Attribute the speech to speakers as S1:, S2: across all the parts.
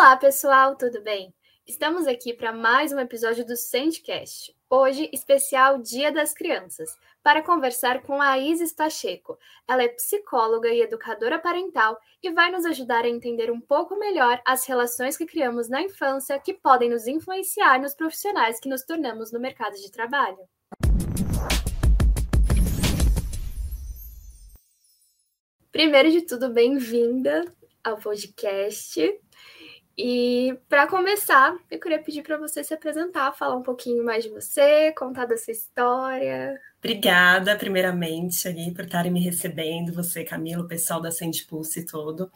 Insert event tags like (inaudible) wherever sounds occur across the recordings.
S1: Olá, pessoal, tudo bem? Estamos aqui para mais um episódio do Sendcast, hoje especial Dia das Crianças, para conversar com a Isis Pacheco. Ela é psicóloga e educadora parental e vai nos ajudar a entender um pouco melhor as relações que criamos na infância que podem nos influenciar nos profissionais que nos tornamos no mercado de trabalho. Primeiro de tudo, bem-vinda ao podcast. E para começar, eu queria pedir para você se apresentar, falar um pouquinho mais de você, contar da sua história.
S2: Obrigada, primeiramente, ali, por estarem me recebendo, você, Camila, o pessoal da Sente Pulse todo.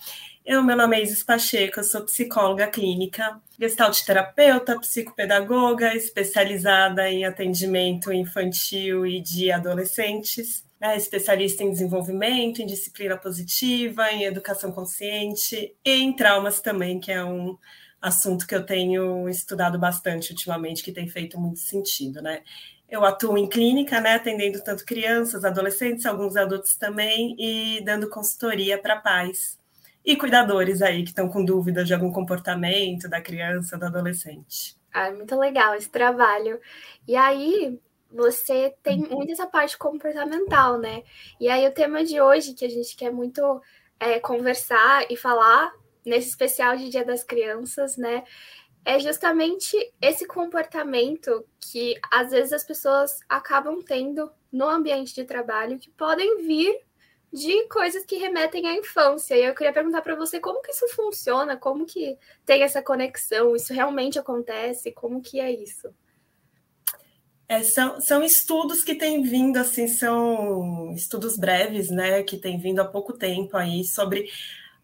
S2: Eu, meu nome é Isis Pacheco, eu sou psicóloga clínica, gestalt terapeuta, psicopedagoga, especializada em atendimento infantil e de adolescentes é especialista em desenvolvimento, em disciplina positiva, em educação consciente e em traumas também, que é um assunto que eu tenho estudado bastante ultimamente, que tem feito muito sentido, né? Eu atuo em clínica, né, atendendo tanto crianças, adolescentes, alguns adultos também, e dando consultoria para pais e cuidadores aí que estão com dúvidas de algum comportamento da criança, do adolescente.
S1: Ah, muito legal esse trabalho. E aí, você tem muito essa parte comportamental, né? E aí o tema de hoje que a gente quer muito é, conversar e falar nesse especial de Dia das Crianças, né? É justamente esse comportamento que às vezes as pessoas acabam tendo no ambiente de trabalho que podem vir de coisas que remetem à infância. E eu queria perguntar para você como que isso funciona, como que tem essa conexão, isso realmente acontece, como que é isso?
S2: É, são, são estudos que têm vindo, assim, são estudos breves, né, que têm vindo há pouco tempo aí sobre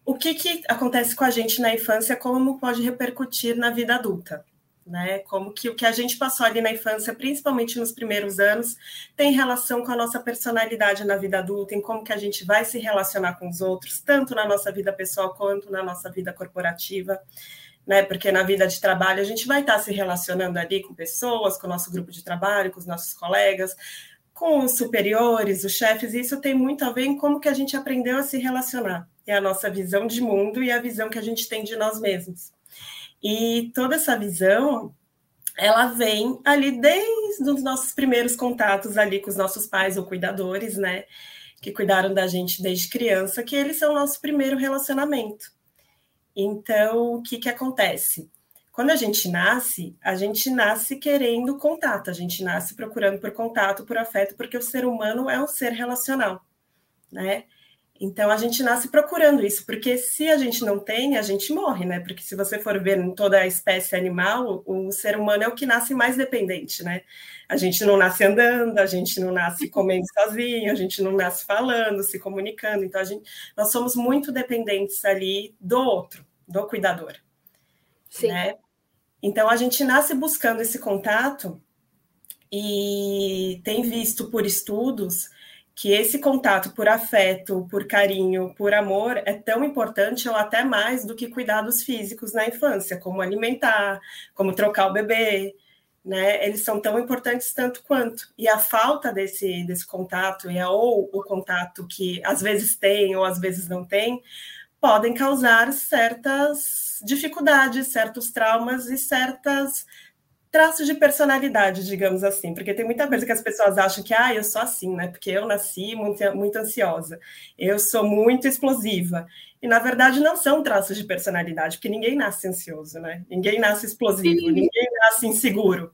S2: o que, que acontece com a gente na infância, como pode repercutir na vida adulta, né? Como que o que a gente passou ali na infância, principalmente nos primeiros anos, tem relação com a nossa personalidade na vida adulta, em como que a gente vai se relacionar com os outros, tanto na nossa vida pessoal quanto na nossa vida corporativa né? Porque na vida de trabalho a gente vai estar se relacionando ali com pessoas, com o nosso grupo de trabalho, com os nossos colegas, com os superiores, os chefes, e isso tem muito a ver em como que a gente aprendeu a se relacionar. É a nossa visão de mundo e a visão que a gente tem de nós mesmos. E toda essa visão, ela vem ali desde os nossos primeiros contatos ali com os nossos pais ou cuidadores, né? Que cuidaram da gente desde criança, que eles são o nosso primeiro relacionamento. Então, o que, que acontece? Quando a gente nasce, a gente nasce querendo contato, a gente nasce procurando por contato, por afeto, porque o ser humano é um ser relacional, né? Então a gente nasce procurando isso, porque se a gente não tem, a gente morre, né? Porque se você for ver em toda a espécie animal, o ser humano é o que nasce mais dependente, né? A gente não nasce andando, a gente não nasce (laughs) comendo sozinho, a gente não nasce falando, se comunicando. Então a gente, nós somos muito dependentes ali do outro, do cuidador. Sim. Né? Então a gente nasce buscando esse contato e tem visto por estudos que esse contato por afeto, por carinho, por amor é tão importante ou até mais do que cuidados físicos na infância, como alimentar, como trocar o bebê, né? Eles são tão importantes tanto quanto. E a falta desse, desse contato, e a, ou o contato que às vezes tem ou às vezes não tem, podem causar certas dificuldades, certos traumas e certas traços de personalidade, digamos assim, porque tem muita coisa que as pessoas acham que, ah, eu sou assim, né? Porque eu nasci muito, muito ansiosa, eu sou muito explosiva. E na verdade não são traços de personalidade, porque ninguém nasce ansioso, né? Ninguém nasce explosivo, Sim. ninguém nasce inseguro,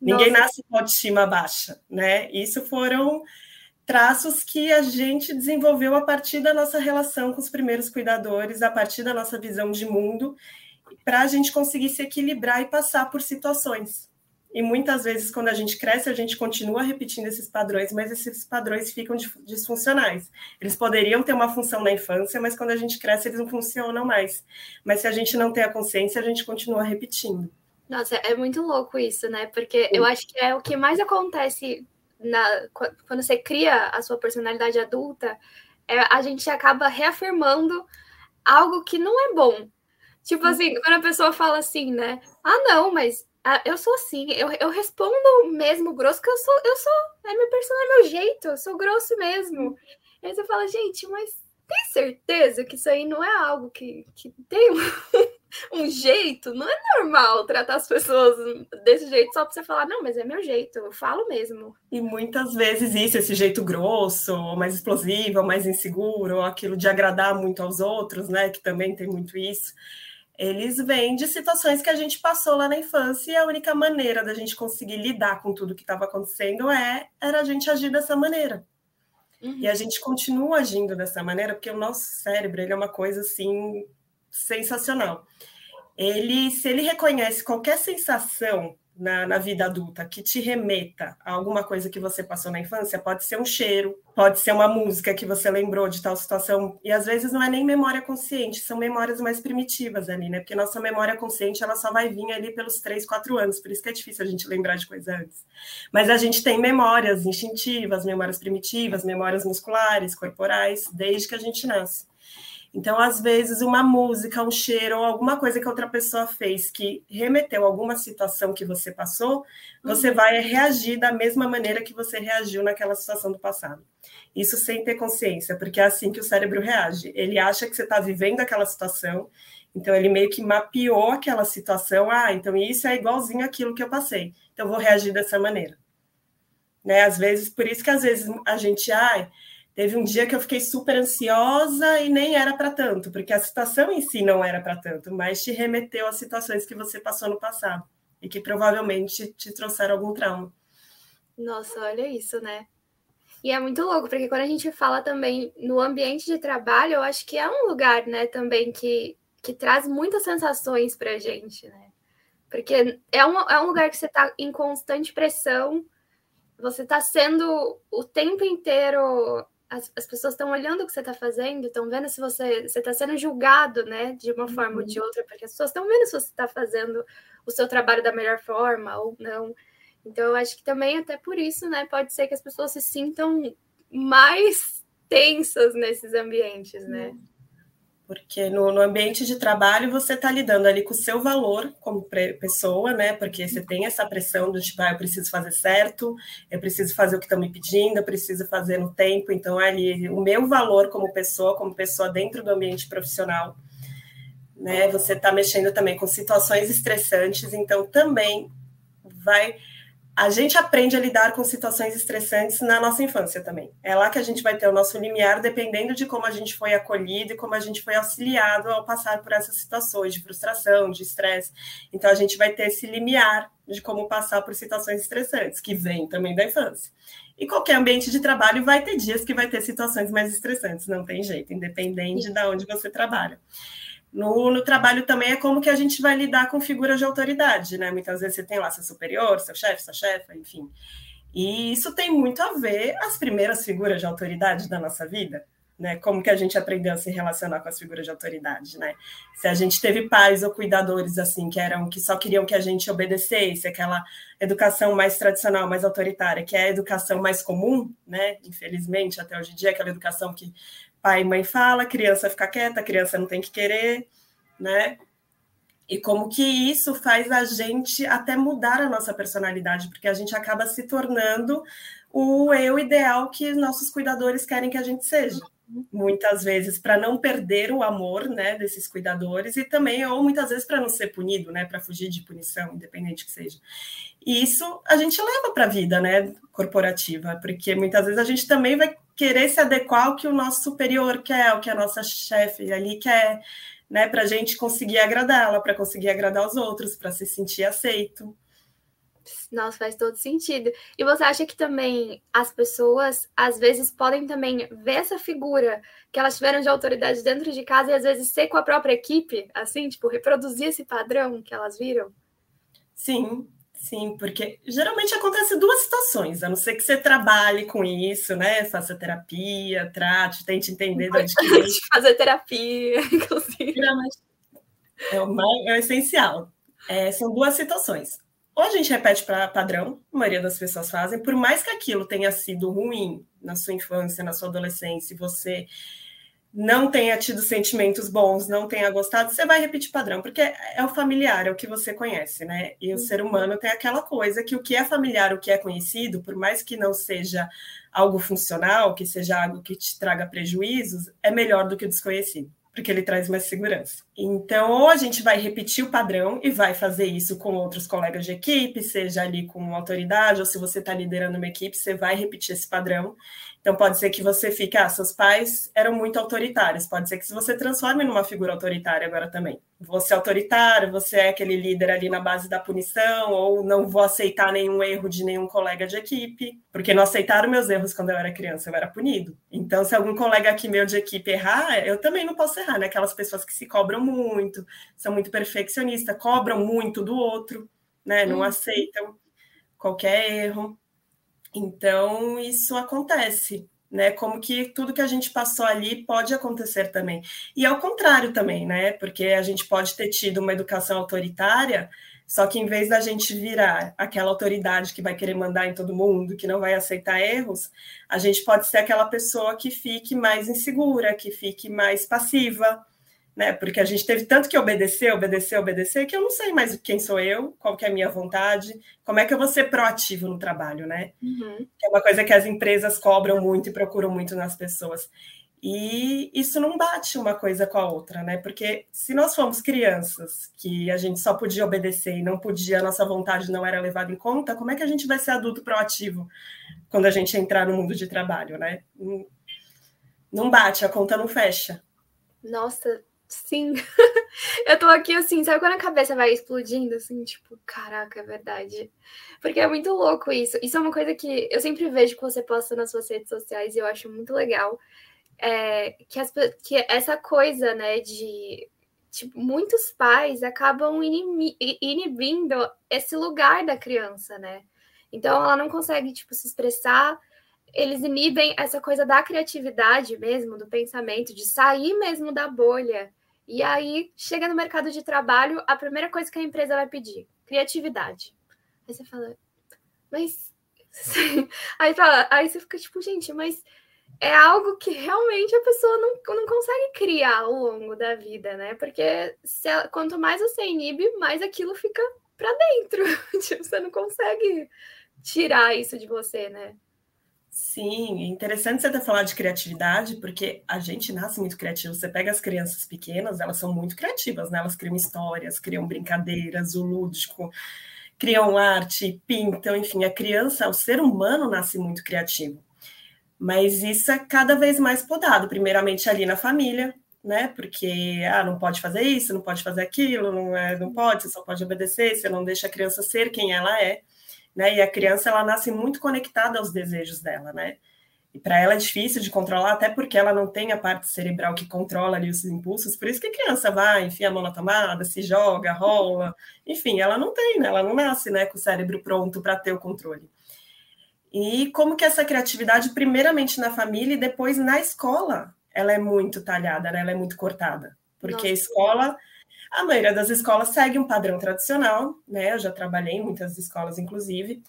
S2: Nossa. ninguém nasce com autoestima baixa, né? Isso foram traços que a gente desenvolveu a partir da nossa relação com os primeiros cuidadores, a partir da nossa visão de mundo para a gente conseguir se equilibrar e passar por situações. E muitas vezes, quando a gente cresce, a gente continua repetindo esses padrões, mas esses padrões ficam disfuncionais. Eles poderiam ter uma função na infância, mas quando a gente cresce, eles não funcionam mais. Mas se a gente não tem a consciência, a gente continua repetindo.
S1: Nossa, é muito louco isso, né? Porque Sim. eu acho que é o que mais acontece na, quando você cria a sua personalidade adulta, é, a gente acaba reafirmando algo que não é bom. Tipo assim, quando a pessoa fala assim, né? Ah, não, mas ah, eu sou assim, eu, eu respondo mesmo grosso, que eu sou, eu sou, é minha persona, é meu jeito, eu sou grosso mesmo. Aí você fala, gente, mas tem certeza que isso aí não é algo que, que tem um (laughs) jeito, não é normal tratar as pessoas desse jeito só para você falar, não, mas é meu jeito, eu falo mesmo.
S2: E muitas vezes isso, esse jeito grosso, ou mais explosivo, ou mais inseguro, ou aquilo de agradar muito aos outros, né, que também tem muito isso, eles vêm de situações que a gente passou lá na infância e a única maneira da gente conseguir lidar com tudo que estava acontecendo é era a gente agir dessa maneira. Uhum. E a gente continua agindo dessa maneira porque o nosso cérebro ele é uma coisa assim sensacional. Ele, se ele reconhece qualquer sensação na, na, vida adulta que te remeta a alguma coisa que você passou na infância, pode ser um cheiro, pode ser uma música que você lembrou de tal situação, e às vezes não é nem memória consciente, são memórias mais primitivas ali, né? Porque nossa memória consciente ela só vai vir ali pelos 3, 4 anos, por isso que é difícil a gente lembrar de coisa antes. Mas a gente tem memórias instintivas, memórias primitivas, memórias musculares, corporais, desde que a gente nasce. Então, às vezes, uma música, um cheiro ou alguma coisa que outra pessoa fez que remeteu a alguma situação que você passou, você uhum. vai reagir da mesma maneira que você reagiu naquela situação do passado. Isso sem ter consciência, porque é assim que o cérebro reage. Ele acha que você está vivendo aquela situação, então ele meio que mapeou aquela situação. Ah, então isso é igualzinho aquilo que eu passei. Então eu vou reagir dessa maneira. Né? Às vezes, por isso que às vezes a gente, ah, Teve um dia que eu fiquei super ansiosa e nem era para tanto, porque a situação em si não era para tanto, mas te remeteu às situações que você passou no passado e que provavelmente te trouxeram algum trauma.
S1: Nossa, olha isso, né? E é muito louco, porque quando a gente fala também no ambiente de trabalho, eu acho que é um lugar, né, também que, que traz muitas sensações para a gente, né? Porque é um, é um lugar que você está em constante pressão, você está sendo o tempo inteiro as, as pessoas estão olhando o que você está fazendo, estão vendo se você está sendo julgado, né, de uma forma uhum. ou de uhum. outra, porque as pessoas estão vendo se você está fazendo o seu trabalho da melhor forma ou não. Então, eu acho que também, até por isso, né, pode ser que as pessoas se sintam mais tensas nesses ambientes, né? Uhum.
S2: Porque no, no ambiente de trabalho você está lidando ali com o seu valor como pessoa, né? Porque você tem essa pressão do tipo, ah, eu preciso fazer certo, eu preciso fazer o que estão me pedindo, eu preciso fazer no tempo. Então, ali, o meu valor como pessoa, como pessoa dentro do ambiente profissional, né? Você está mexendo também com situações estressantes, então também vai a gente aprende a lidar com situações estressantes na nossa infância também. É lá que a gente vai ter o nosso limiar, dependendo de como a gente foi acolhido e como a gente foi auxiliado ao passar por essas situações de frustração, de estresse. Então, a gente vai ter esse limiar de como passar por situações estressantes, que vem também da infância. E qualquer ambiente de trabalho vai ter dias que vai ter situações mais estressantes, não tem jeito, independente de onde você trabalha. No, no, trabalho também é como que a gente vai lidar com figuras de autoridade, né? Muitas vezes você tem lá seu superior, seu chefe, sua chefa, enfim. E isso tem muito a ver as primeiras figuras de autoridade da nossa vida, né? Como que a gente aprendeu a se relacionar com as figuras de autoridade, né? Se a gente teve pais ou cuidadores assim que eram que só queriam que a gente obedecesse, aquela educação mais tradicional, mais autoritária, que é a educação mais comum, né? Infelizmente, até hoje em dia, aquela educação que pai e mãe fala, criança fica quieta, criança não tem que querer, né? E como que isso faz a gente até mudar a nossa personalidade, porque a gente acaba se tornando o eu ideal que nossos cuidadores querem que a gente seja. Muitas vezes para não perder o amor, né, desses cuidadores e também ou muitas vezes para não ser punido, né, para fugir de punição, independente que seja. E isso a gente leva para a vida, né, corporativa, porque muitas vezes a gente também vai querer se adequar ao que o nosso superior quer, ao que a nossa chefe ali quer, né, para a gente conseguir agradá-la, para conseguir agradar os outros, para se sentir aceito.
S1: Nossa, faz todo sentido. E você acha que também as pessoas, às vezes, podem também ver essa figura que elas tiveram de autoridade dentro de casa e, às vezes, ser com a própria equipe, assim, tipo, reproduzir esse padrão que elas viram?
S2: Sim, Sim, porque geralmente acontece duas situações, a não ser que você trabalhe com isso, né? Faça terapia, trate, tente entender
S1: que vem. (laughs) Fazer terapia, (laughs) inclusive. Geralmente
S2: é o, é o essencial. É, são duas situações. Ou a gente repete para padrão, a maioria das pessoas fazem, por mais que aquilo tenha sido ruim na sua infância, na sua adolescência, e você não tenha tido sentimentos bons, não tenha gostado, você vai repetir padrão, porque é o familiar, é o que você conhece, né? E o ser humano tem aquela coisa que o que é familiar, o que é conhecido, por mais que não seja algo funcional, que seja algo que te traga prejuízos, é melhor do que o desconhecido. porque ele traz mais segurança. Então, ou a gente vai repetir o padrão e vai fazer isso com outros colegas de equipe, seja ali com autoridade, ou se você está liderando uma equipe, você vai repetir esse padrão. Então, pode ser que você fique, ah, seus pais eram muito autoritários, pode ser que você transforme numa figura autoritária agora também. Você é autoritário, você é aquele líder ali na base da punição, ou não vou aceitar nenhum erro de nenhum colega de equipe, porque não aceitaram meus erros quando eu era criança, eu era punido. Então, se algum colega aqui meu de equipe errar, eu também não posso errar, né? Aquelas pessoas que se cobram muito, são muito perfeccionistas, cobram muito do outro, né? Não hum. aceitam qualquer erro. Então, isso acontece, né? Como que tudo que a gente passou ali pode acontecer também. E ao contrário também, né? Porque a gente pode ter tido uma educação autoritária, só que em vez da gente virar aquela autoridade que vai querer mandar em todo mundo, que não vai aceitar erros, a gente pode ser aquela pessoa que fique mais insegura, que fique mais passiva, né? Porque a gente teve tanto que obedecer, obedecer, obedecer, que eu não sei mais quem sou eu, qual que é a minha vontade, como é que eu vou ser proativo no trabalho, né? Uhum. é uma coisa que as empresas cobram muito e procuram muito nas pessoas. E isso não bate uma coisa com a outra, né? Porque se nós fomos crianças, que a gente só podia obedecer e não podia, a nossa vontade não era levada em conta, como é que a gente vai ser adulto proativo quando a gente entrar no mundo de trabalho, né? Não bate, a conta não fecha.
S1: Nossa, Sim. (laughs) eu tô aqui assim, sabe quando a cabeça vai explodindo, assim, tipo, caraca, é verdade. Porque é muito louco isso. Isso é uma coisa que eu sempre vejo que você posta nas suas redes sociais e eu acho muito legal. É, que, as, que essa coisa, né, de. Tipo, muitos pais acabam inibindo esse lugar da criança, né? Então ela não consegue, tipo, se expressar eles inibem essa coisa da criatividade mesmo, do pensamento, de sair mesmo da bolha. E aí, chega no mercado de trabalho, a primeira coisa que a empresa vai pedir, criatividade. Aí você fala, mas. (laughs) aí, fala, aí você fica tipo, gente, mas é algo que realmente a pessoa não, não consegue criar ao longo da vida, né? Porque se ela, quanto mais você inibe, mais aquilo fica para dentro. (laughs) tipo, você não consegue tirar isso de você, né?
S2: Sim, é interessante você ter falado de criatividade, porque a gente nasce muito criativo. Você pega as crianças pequenas, elas são muito criativas, né? Elas criam histórias, criam brincadeiras, o lúdico, criam arte, pintam, enfim, a criança, o ser humano nasce muito criativo. Mas isso é cada vez mais podado, primeiramente ali na família, né? Porque ah, não pode fazer isso, não pode fazer aquilo, não, é, não pode, você só pode obedecer, você não deixa a criança ser quem ela é né? E a criança ela nasce muito conectada aos desejos dela, né? E para ela é difícil de controlar, até porque ela não tem a parte cerebral que controla ali os impulsos. Por isso que a criança vai, enfia a mão na tomada, se joga, rola. Enfim, ela não tem, né? Ela não nasce, né, com o cérebro pronto para ter o controle. E como que essa criatividade, primeiramente na família e depois na escola, ela é muito talhada, né? Ela é muito cortada. Porque Nossa. a escola a maioria das escolas segue um padrão tradicional, né? Eu já trabalhei em muitas escolas, inclusive,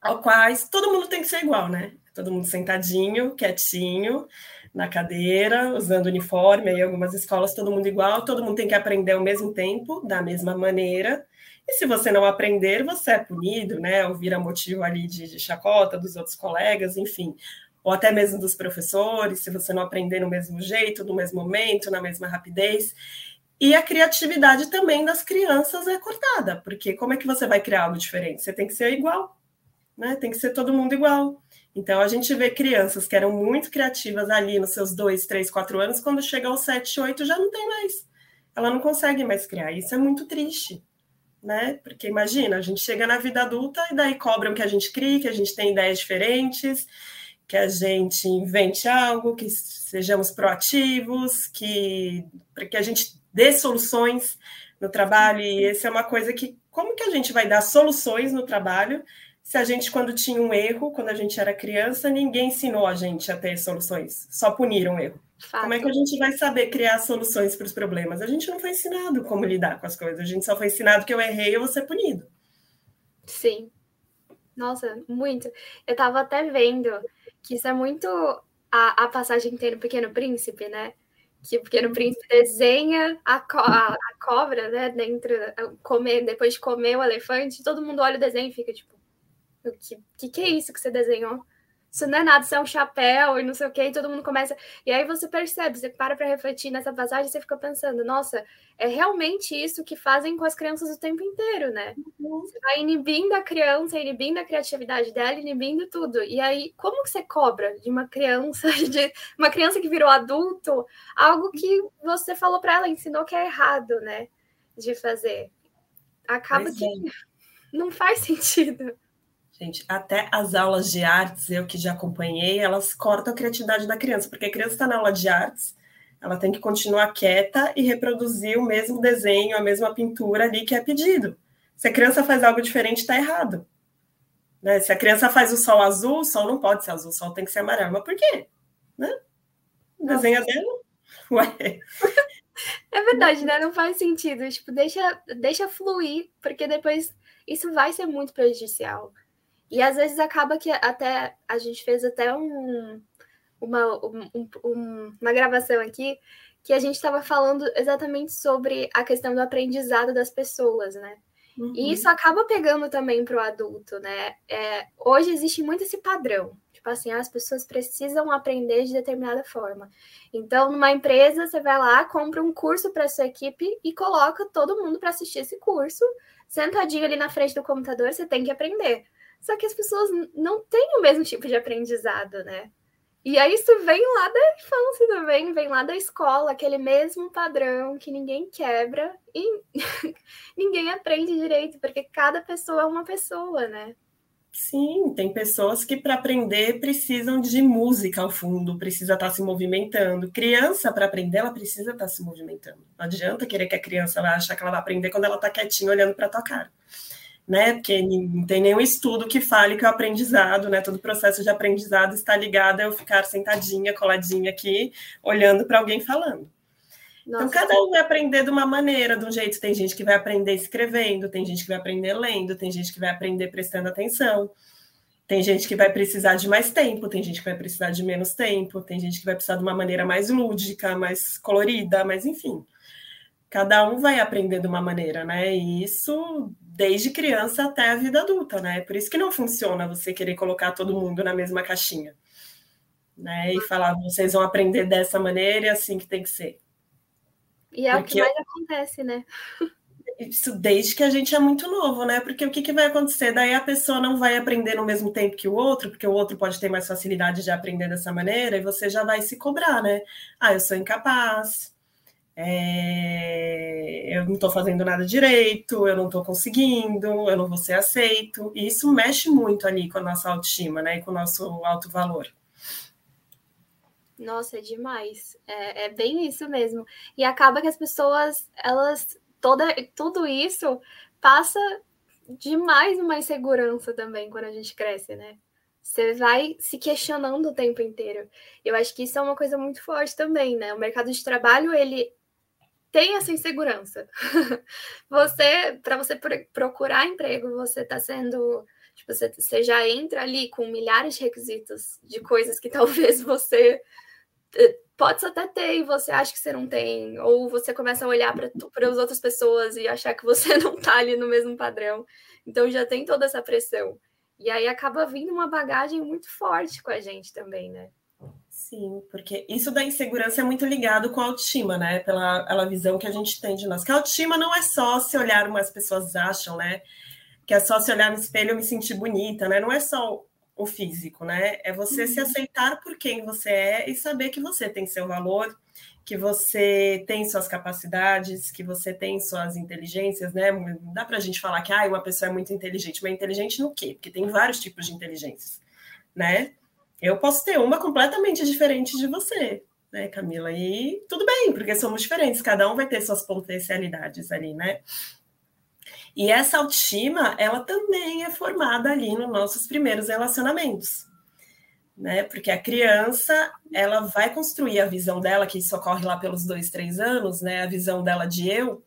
S2: ao quais todo mundo tem que ser igual, né? Todo mundo sentadinho, quietinho, na cadeira, usando uniforme, aí algumas escolas todo mundo igual, todo mundo tem que aprender ao mesmo tempo, da mesma maneira. E se você não aprender, você é punido, né? Ou vira motivo ali de, de chacota dos outros colegas, enfim ou até mesmo dos professores, se você não aprender no mesmo jeito, no mesmo momento, na mesma rapidez. E a criatividade também das crianças é cortada, porque como é que você vai criar algo diferente? Você tem que ser igual, né? Tem que ser todo mundo igual. Então a gente vê crianças que eram muito criativas ali nos seus dois, três, quatro anos, quando chega aos sete, oito, já não tem mais. Ela não consegue mais criar. Isso é muito triste, né? Porque imagina, a gente chega na vida adulta e daí cobram que a gente crie, que a gente tem ideias diferentes, que a gente invente algo, que sejamos proativos, que, que a gente dê soluções no trabalho, e essa é uma coisa que, como que a gente vai dar soluções no trabalho se a gente, quando tinha um erro, quando a gente era criança, ninguém ensinou a gente a ter soluções, só puniram o erro. Fato. Como é que a gente vai saber criar soluções para os problemas? A gente não foi ensinado como lidar com as coisas, a gente só foi ensinado que eu errei e eu vou ser punido.
S1: Sim. Nossa, muito. Eu estava até vendo que isso é muito a, a passagem inteira do Pequeno Príncipe, né? Que o Pequeno Príncipe desenha a, co a, a, cobra, né, dentro, comer, depois de comer o elefante, todo mundo olha o desenho e fica tipo, o que, que, que é isso que você desenhou? Isso não é nada, isso é um chapéu e não sei o quê, e todo mundo começa. E aí você percebe, você para para refletir nessa passagem e você fica pensando, nossa, é realmente isso que fazem com as crianças o tempo inteiro, né? Uhum. Você vai inibindo a criança, inibindo a criatividade dela, inibindo tudo. E aí, como que você cobra de uma criança, (laughs) de uma criança que virou adulto, algo que você falou para ela, ensinou que é errado, né? De fazer. Acaba que é. (laughs) não faz sentido.
S2: Gente, até as aulas de artes, eu que já acompanhei, elas cortam a criatividade da criança, porque a criança está na aula de artes, ela tem que continuar quieta e reproduzir o mesmo desenho, a mesma pintura ali que é pedido. Se a criança faz algo diferente, está errado. Né? Se a criança faz o sol azul, o sol não pode ser azul, o sol tem que ser amarelo. Mas por quê? Né? Desenha dela. (laughs) Ué.
S1: É verdade, né? Não faz sentido. Tipo, deixa, deixa fluir, porque depois isso vai ser muito prejudicial. E às vezes acaba que até a gente fez até um, uma, um, um, uma gravação aqui que a gente estava falando exatamente sobre a questão do aprendizado das pessoas, né? Uhum. E isso acaba pegando também para o adulto, né? É, hoje existe muito esse padrão. Tipo assim, as pessoas precisam aprender de determinada forma. Então, numa empresa, você vai lá, compra um curso para sua equipe e coloca todo mundo para assistir esse curso. Sentadinho ali na frente do computador, você tem que aprender. Só que as pessoas não têm o mesmo tipo de aprendizado, né? E aí isso vem lá da infância também, vem lá da escola, aquele mesmo padrão que ninguém quebra e (laughs) ninguém aprende direito, porque cada pessoa é uma pessoa, né?
S2: Sim, tem pessoas que para aprender precisam de música ao fundo, precisa estar tá se movimentando. Criança, para aprender, ela precisa estar tá se movimentando. Não adianta querer que a criança vai achar que ela vai aprender quando ela está quietinha olhando para tua cara né? Porque não tem nenhum estudo que fale que o aprendizado, né? Todo o processo de aprendizado está ligado a eu ficar sentadinha, coladinha aqui, olhando para alguém falando. Então, Nossa, então, cada um vai aprender de uma maneira, de um jeito. Tem gente que vai aprender escrevendo, tem gente que vai aprender lendo, tem gente que vai aprender prestando atenção, tem gente que vai precisar de mais tempo, tem gente que vai precisar de menos tempo, tem gente que vai precisar de uma maneira mais lúdica, mais colorida, mas enfim. Cada um vai aprender de uma maneira, né? E isso desde criança até a vida adulta, né? Por isso que não funciona você querer colocar todo mundo na mesma caixinha, né? E falar, vocês vão aprender dessa maneira e assim que tem que ser.
S1: E é Porque o que mais acontece, né? (laughs)
S2: Isso desde que a gente é muito novo, né? Porque o que, que vai acontecer? Daí a pessoa não vai aprender no mesmo tempo que o outro, porque o outro pode ter mais facilidade de aprender dessa maneira, e você já vai se cobrar, né? Ah, eu sou incapaz, é, eu não estou fazendo nada direito, eu não estou conseguindo, eu não vou ser aceito. E isso mexe muito ali com a nossa autoestima, né? E com o nosso alto valor.
S1: Nossa, é demais. É, é bem isso mesmo. E acaba que as pessoas, elas, toda, tudo isso passa demais uma insegurança também quando a gente cresce, né? Você vai se questionando o tempo inteiro. Eu acho que isso é uma coisa muito forte também, né? O mercado de trabalho, ele tem essa insegurança. (laughs) você, para você procurar emprego, você está sendo. Tipo, você, você já entra ali com milhares de requisitos de coisas que (laughs) talvez você eh, pode até ter e você acha que você não tem, ou você começa a olhar para as outras pessoas e achar que você (laughs) não está ali no mesmo padrão. Então já tem toda essa pressão. E aí acaba vindo uma bagagem muito forte com a gente também, né?
S2: Sim, porque isso da insegurança é muito ligado com a autoestima, né? Pela, pela visão que a gente tem de nós. Que a autoestima não é só se olhar, como as pessoas acham, né? Que é só se olhar no espelho e me sentir bonita, né? Não é só o físico, né? É você uhum. se aceitar por quem você é e saber que você tem seu valor, que você tem suas capacidades, que você tem suas inteligências, né? Não dá pra gente falar que ah, uma pessoa é muito inteligente, mas inteligente no quê? Porque tem vários tipos de inteligências, né? Eu posso ter uma completamente diferente de você, né, Camila? E tudo bem, porque somos diferentes, cada um vai ter suas potencialidades ali, né? E essa autoestima, ela também é formada ali nos nossos primeiros relacionamentos, né? Porque a criança, ela vai construir a visão dela, que isso ocorre lá pelos dois, três anos, né? A visão dela de eu,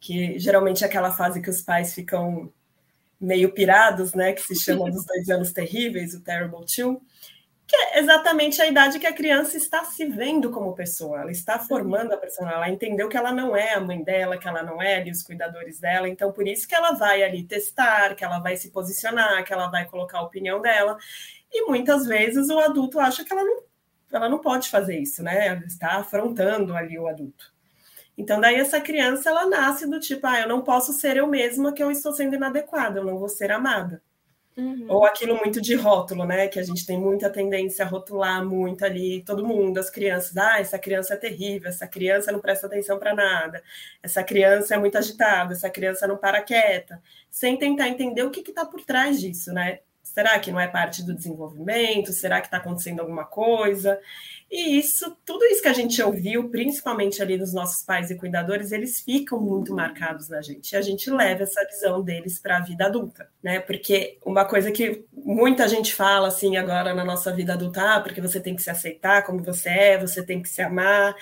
S2: que geralmente é aquela fase que os pais ficam meio pirados, né, que se chamam dos dois anos terríveis, o Terrible Two, que é exatamente a idade que a criança está se vendo como pessoa, ela está formando a pessoa, ela entendeu que ela não é a mãe dela, que ela não é ali os cuidadores dela, então por isso que ela vai ali testar, que ela vai se posicionar, que ela vai colocar a opinião dela. E muitas vezes o adulto acha que ela não, ela não pode fazer isso, né? Ela está afrontando ali o adulto. Então, daí essa criança ela nasce do tipo, ah, eu não posso ser eu mesma que eu estou sendo inadequada, eu não vou ser amada. Uhum. Ou aquilo muito de rótulo, né? Que a gente tem muita tendência a rotular muito ali, todo mundo, as crianças. Ah, essa criança é terrível, essa criança não presta atenção para nada, essa criança é muito agitada, essa criança não para quieta, sem tentar entender o que está por trás disso, né? Será que não é parte do desenvolvimento? Será que está acontecendo alguma coisa? E isso, tudo isso que a gente ouviu, principalmente ali dos nossos pais e cuidadores, eles ficam muito marcados na gente. E a gente leva essa visão deles para a vida adulta, né? Porque uma coisa que muita gente fala assim agora na nossa vida adulta, ah, porque você tem que se aceitar como você é, você tem que se amar.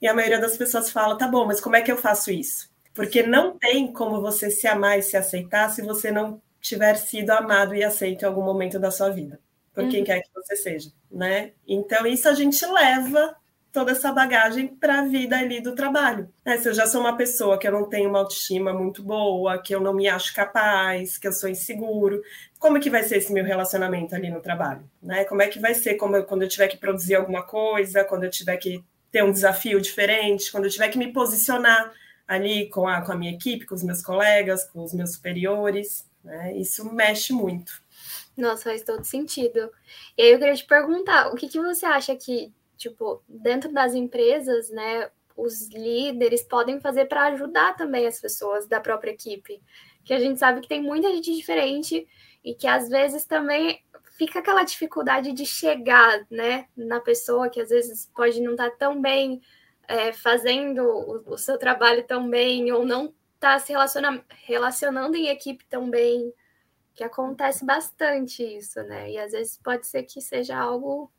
S2: E a maioria das pessoas fala, tá bom, mas como é que eu faço isso? Porque não tem como você se amar e se aceitar se você não tiver sido amado e aceito em algum momento da sua vida, por uhum. quem quer que você seja, né? Então isso a gente leva toda essa bagagem para a vida ali do trabalho. Né? Se eu já sou uma pessoa que eu não tenho uma autoestima muito boa, que eu não me acho capaz, que eu sou inseguro, como é que vai ser esse meu relacionamento ali no trabalho? Né? Como é que vai ser como eu, quando eu tiver que produzir alguma coisa, quando eu tiver que ter um desafio diferente, quando eu tiver que me posicionar ali com a, com a minha equipe, com os meus colegas, com os meus superiores. Né? Isso mexe muito.
S1: Nossa, faz todo sentido. E aí eu queria te perguntar, o que, que você acha que, tipo, dentro das empresas, né, os líderes podem fazer para ajudar também as pessoas da própria equipe? Que a gente sabe que tem muita gente diferente e que às vezes também fica aquela dificuldade de chegar, né, na pessoa que às vezes pode não estar tá tão bem é, fazendo o, o seu trabalho tão bem ou não tá se relaciona, relacionando em equipe também, que acontece bastante isso, né? E às vezes pode ser que seja algo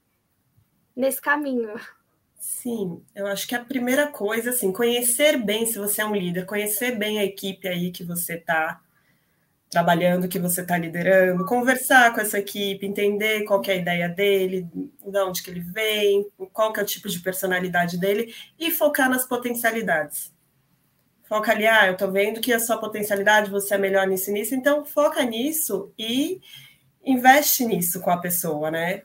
S1: nesse caminho.
S2: Sim, eu acho que a primeira coisa, assim, conhecer bem, se você é um líder, conhecer bem a equipe aí que você está trabalhando, que você está liderando, conversar com essa equipe, entender qual é a ideia dele, de onde que ele vem, qual que é o tipo de personalidade dele e focar nas potencialidades foca ali, ah, eu estou vendo que a sua potencialidade, você é melhor nisso e nisso, então foca nisso e investe nisso com a pessoa, né?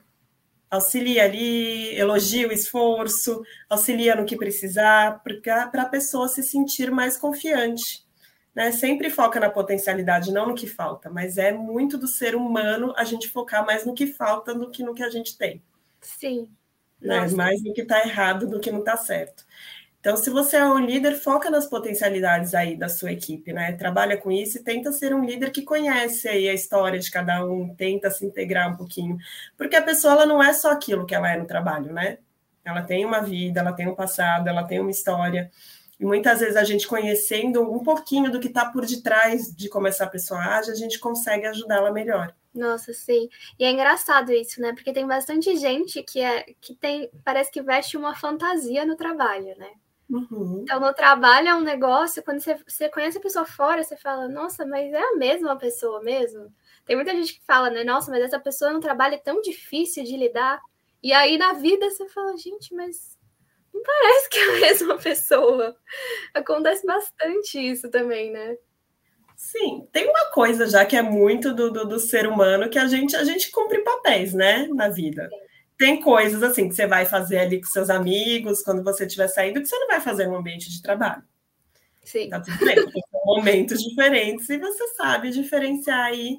S2: Auxilia ali, elogia o esforço, auxilia no que precisar, para a pessoa se sentir mais confiante. Né? Sempre foca na potencialidade, não no que falta, mas é muito do ser humano a gente focar mais no que falta do que no que a gente tem.
S1: Sim.
S2: Né? Mais no que está errado do que não está certo. Então, se você é um líder, foca nas potencialidades aí da sua equipe, né? Trabalha com isso e tenta ser um líder que conhece aí a história de cada um, tenta se integrar um pouquinho, porque a pessoa ela não é só aquilo que ela é no trabalho, né? Ela tem uma vida, ela tem um passado, ela tem uma história. E muitas vezes a gente conhecendo um pouquinho do que está por detrás de como essa pessoa age, a gente consegue ajudá-la melhor.
S1: Nossa, sim. E é engraçado isso, né? Porque tem bastante gente que é que tem, parece que veste uma fantasia no trabalho, né? Uhum. Então, no trabalho é um negócio, quando você, você conhece a pessoa fora, você fala, nossa, mas é a mesma pessoa mesmo. Tem muita gente que fala, né? Nossa, mas essa pessoa no trabalho é tão difícil de lidar. E aí na vida você fala, gente, mas não parece que é a (laughs) mesma pessoa. Acontece bastante isso também, né?
S2: Sim, tem uma coisa já que é muito do, do, do ser humano que a gente a gente cumpre papéis, né, na vida. Sim tem coisas assim que você vai fazer ali com seus amigos quando você estiver saindo que você não vai fazer no ambiente de trabalho.
S1: Sim.
S2: Tá tudo bem, são momentos diferentes e você sabe diferenciar aí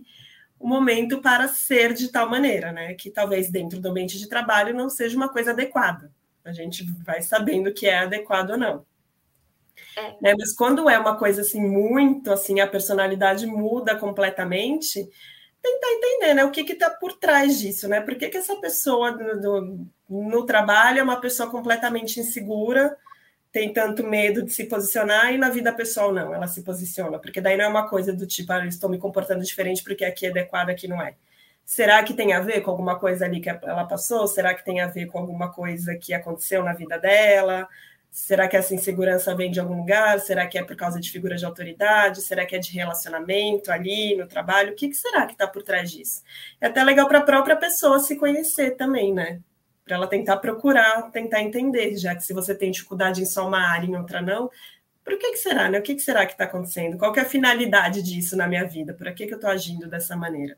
S2: o momento para ser de tal maneira, né? Que talvez dentro do ambiente de trabalho não seja uma coisa adequada. A gente vai sabendo que é adequado ou não. É. Né? Mas quando é uma coisa assim muito assim, a personalidade muda completamente, tentar entender né, o que está por trás disso, né? Por que, que essa pessoa no, no, trabalho é uma pessoa completamente insegura, tem tanto medo de se posicionar e na vida pessoal não, ela se posiciona, porque daí não é uma coisa do tipo, ah, eu estou me comportando diferente porque aqui é adequado, aqui não é. Será que tem a ver com alguma coisa ali que ela passou? Será que tem a ver com alguma coisa que aconteceu na vida dela? Será que essa insegurança vem de algum lugar? Será que é por causa de figura de autoridade? Será que é de relacionamento ali no trabalho? O que, que será que está por trás disso? É até legal para a própria pessoa se conhecer também, né? Para ela tentar procurar, tentar entender, já que se você tem dificuldade em só uma área e em outra não, por que, que será, né? O que, que será que está acontecendo? Qual é a finalidade disso na minha vida? Por que, que eu estou agindo dessa maneira?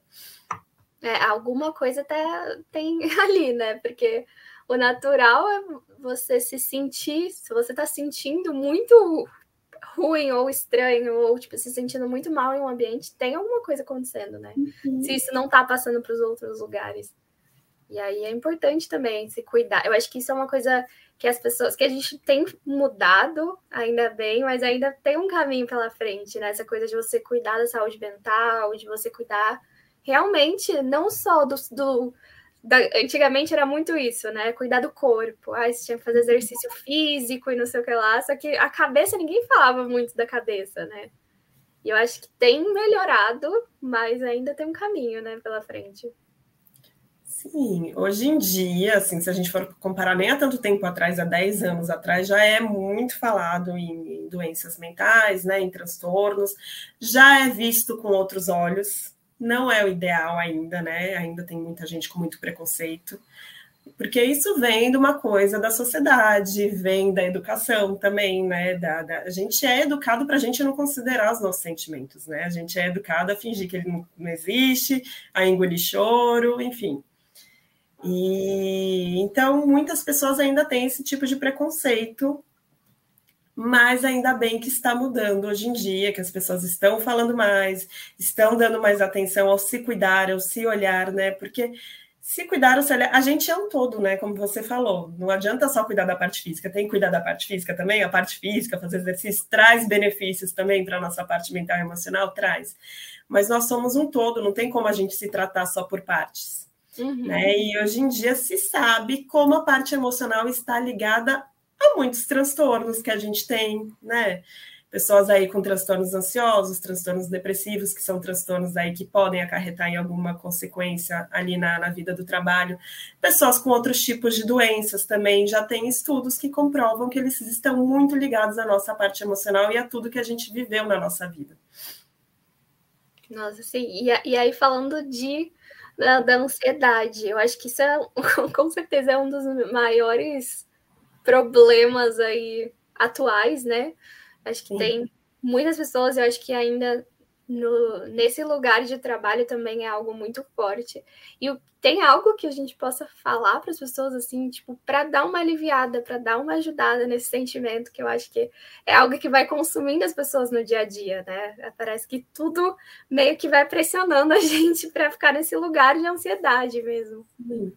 S1: É, alguma coisa até tem (laughs) ali, né? Porque o natural é você se sentir, se você tá sentindo muito ruim ou estranho, ou tipo, se sentindo muito mal em um ambiente, tem alguma coisa acontecendo, né? Uhum. Se isso não tá passando para os outros lugares. E aí é importante também se cuidar. Eu acho que isso é uma coisa que as pessoas, que a gente tem mudado, ainda bem, mas ainda tem um caminho pela frente, né? Essa coisa de você cuidar da saúde mental, de você cuidar realmente não só do, do da, antigamente era muito isso, né? Cuidar do corpo. Ah, você tinha que fazer exercício físico e não sei o que lá. Só que a cabeça, ninguém falava muito da cabeça, né? E eu acho que tem melhorado, mas ainda tem um caminho, né, pela frente.
S2: Sim, hoje em dia, assim, se a gente for comparar nem há tanto tempo atrás, há 10 anos atrás, já é muito falado em doenças mentais, né, em transtornos, já é visto com outros olhos, não é o ideal ainda, né? Ainda tem muita gente com muito preconceito, porque isso vem de uma coisa da sociedade, vem da educação também, né? Da, da... a gente é educado para a gente não considerar os nossos sentimentos, né? A gente é educado a fingir que ele não, não existe, a engolir choro, enfim. E então muitas pessoas ainda têm esse tipo de preconceito mas ainda bem que está mudando hoje em dia, que as pessoas estão falando mais, estão dando mais atenção ao se cuidar, ao se olhar, né? Porque se cuidar, se olhar, a gente é um todo, né? Como você falou, não adianta só cuidar da parte física, tem que cuidar da parte física também, a parte física, fazer exercício, traz benefícios também para a nossa parte mental e emocional, traz. Mas nós somos um todo, não tem como a gente se tratar só por partes. Uhum. Né? E hoje em dia se sabe como a parte emocional está ligada há muitos transtornos que a gente tem, né? Pessoas aí com transtornos ansiosos, transtornos depressivos, que são transtornos aí que podem acarretar em alguma consequência ali na, na vida do trabalho. Pessoas com outros tipos de doenças também já tem estudos que comprovam que eles estão muito ligados à nossa parte emocional e a tudo que a gente viveu na nossa vida.
S1: Nossa, sim. E, e aí, falando de da, da, ansiedade, eu acho que isso é, (laughs) com certeza é um dos maiores problemas aí atuais, né? Acho que Sim. tem muitas pessoas, eu acho que ainda no, nesse lugar de trabalho também é algo muito forte. E tem algo que a gente possa falar para as pessoas, assim, tipo, para dar uma aliviada, para dar uma ajudada nesse sentimento, que eu acho que é algo que vai consumindo as pessoas no dia a dia, né? Parece que tudo meio que vai pressionando a (laughs) gente para ficar nesse lugar de ansiedade mesmo.
S2: Sim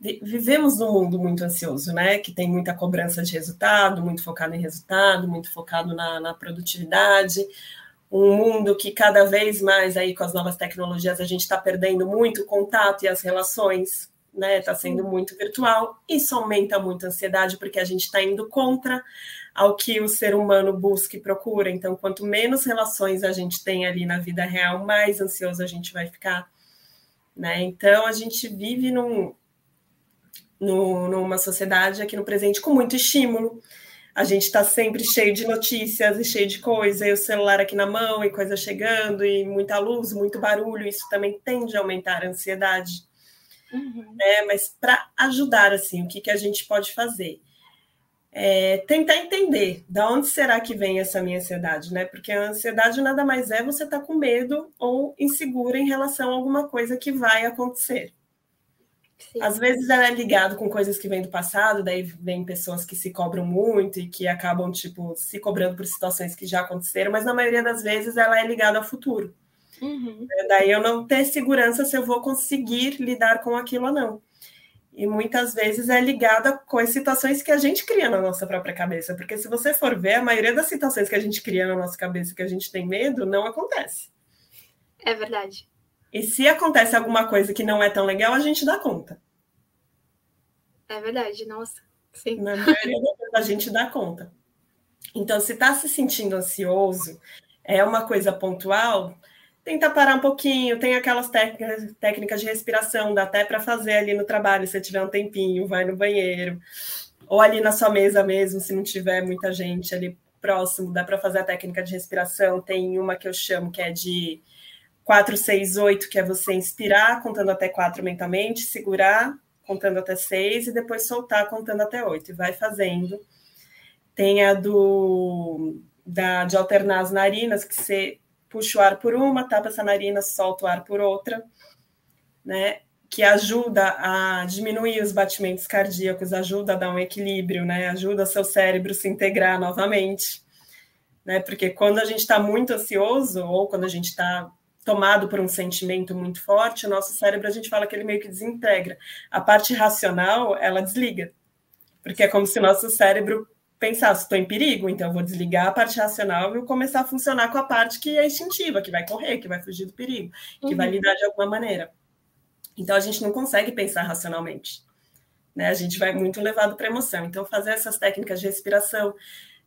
S2: vivemos num mundo muito ansioso, né? Que tem muita cobrança de resultado, muito focado em resultado, muito focado na, na produtividade. Um mundo que cada vez mais aí com as novas tecnologias a gente está perdendo muito o contato e as relações, né? Está sendo muito virtual. Isso aumenta muito a ansiedade porque a gente está indo contra ao que o ser humano busca e procura. Então, quanto menos relações a gente tem ali na vida real, mais ansioso a gente vai ficar. Né? Então, a gente vive num, no, numa sociedade aqui no presente com muito estímulo. A gente está sempre cheio de notícias e cheio de coisa, e o celular aqui na mão, e coisa chegando, e muita luz, muito barulho, isso também tende a aumentar a ansiedade. Uhum. Né? Mas para ajudar, assim, o que, que a gente pode fazer? É, tentar entender da onde será que vem essa minha ansiedade, né? Porque a ansiedade nada mais é você estar tá com medo ou insegura em relação a alguma coisa que vai acontecer. Sim. Às vezes ela é ligado com coisas que vêm do passado, daí vem pessoas que se cobram muito e que acabam, tipo, se cobrando por situações que já aconteceram, mas na maioria das vezes ela é ligada ao futuro. Uhum. É, daí eu não ter segurança se eu vou conseguir lidar com aquilo ou não. E muitas vezes é ligada com as situações que a gente cria na nossa própria cabeça. Porque se você for ver, a maioria das situações que a gente cria na nossa cabeça que a gente tem medo, não acontece.
S1: É verdade.
S2: E se acontece alguma coisa que não é tão legal, a gente dá conta.
S1: É verdade, nossa. Sim.
S2: Na maioria das vezes a gente dá conta. Então, se está se sentindo ansioso, é uma coisa pontual, tenta parar um pouquinho, tem aquelas técnicas, técnicas de respiração, dá até para fazer ali no trabalho, se tiver um tempinho, vai no banheiro. ou ali na sua mesa mesmo, se não tiver muita gente ali próximo, dá para fazer a técnica de respiração. Tem uma que eu chamo que é de 4, 6, 8, que é você inspirar, contando até 4 mentalmente, segurar, contando até 6, e depois soltar, contando até 8. E vai fazendo. Tem a do da, de alternar as narinas, que você puxa o ar por uma, tapa essa narina, solta o ar por outra, né? Que ajuda a diminuir os batimentos cardíacos, ajuda a dar um equilíbrio, né? Ajuda seu cérebro se integrar novamente, né? Porque quando a gente está muito ansioso ou quando a gente está tomado por um sentimento muito forte, o nosso cérebro a gente fala que ele meio que desintegra. A parte racional, ela desliga. Porque é como se o nosso cérebro pensasse, estou em perigo, então eu vou desligar a parte racional e começar a funcionar com a parte que é instintiva, que vai correr, que vai fugir do perigo, que uhum. vai lidar de alguma maneira. Então a gente não consegue pensar racionalmente. Né? A gente vai muito levado para emoção. Então, fazer essas técnicas de respiração,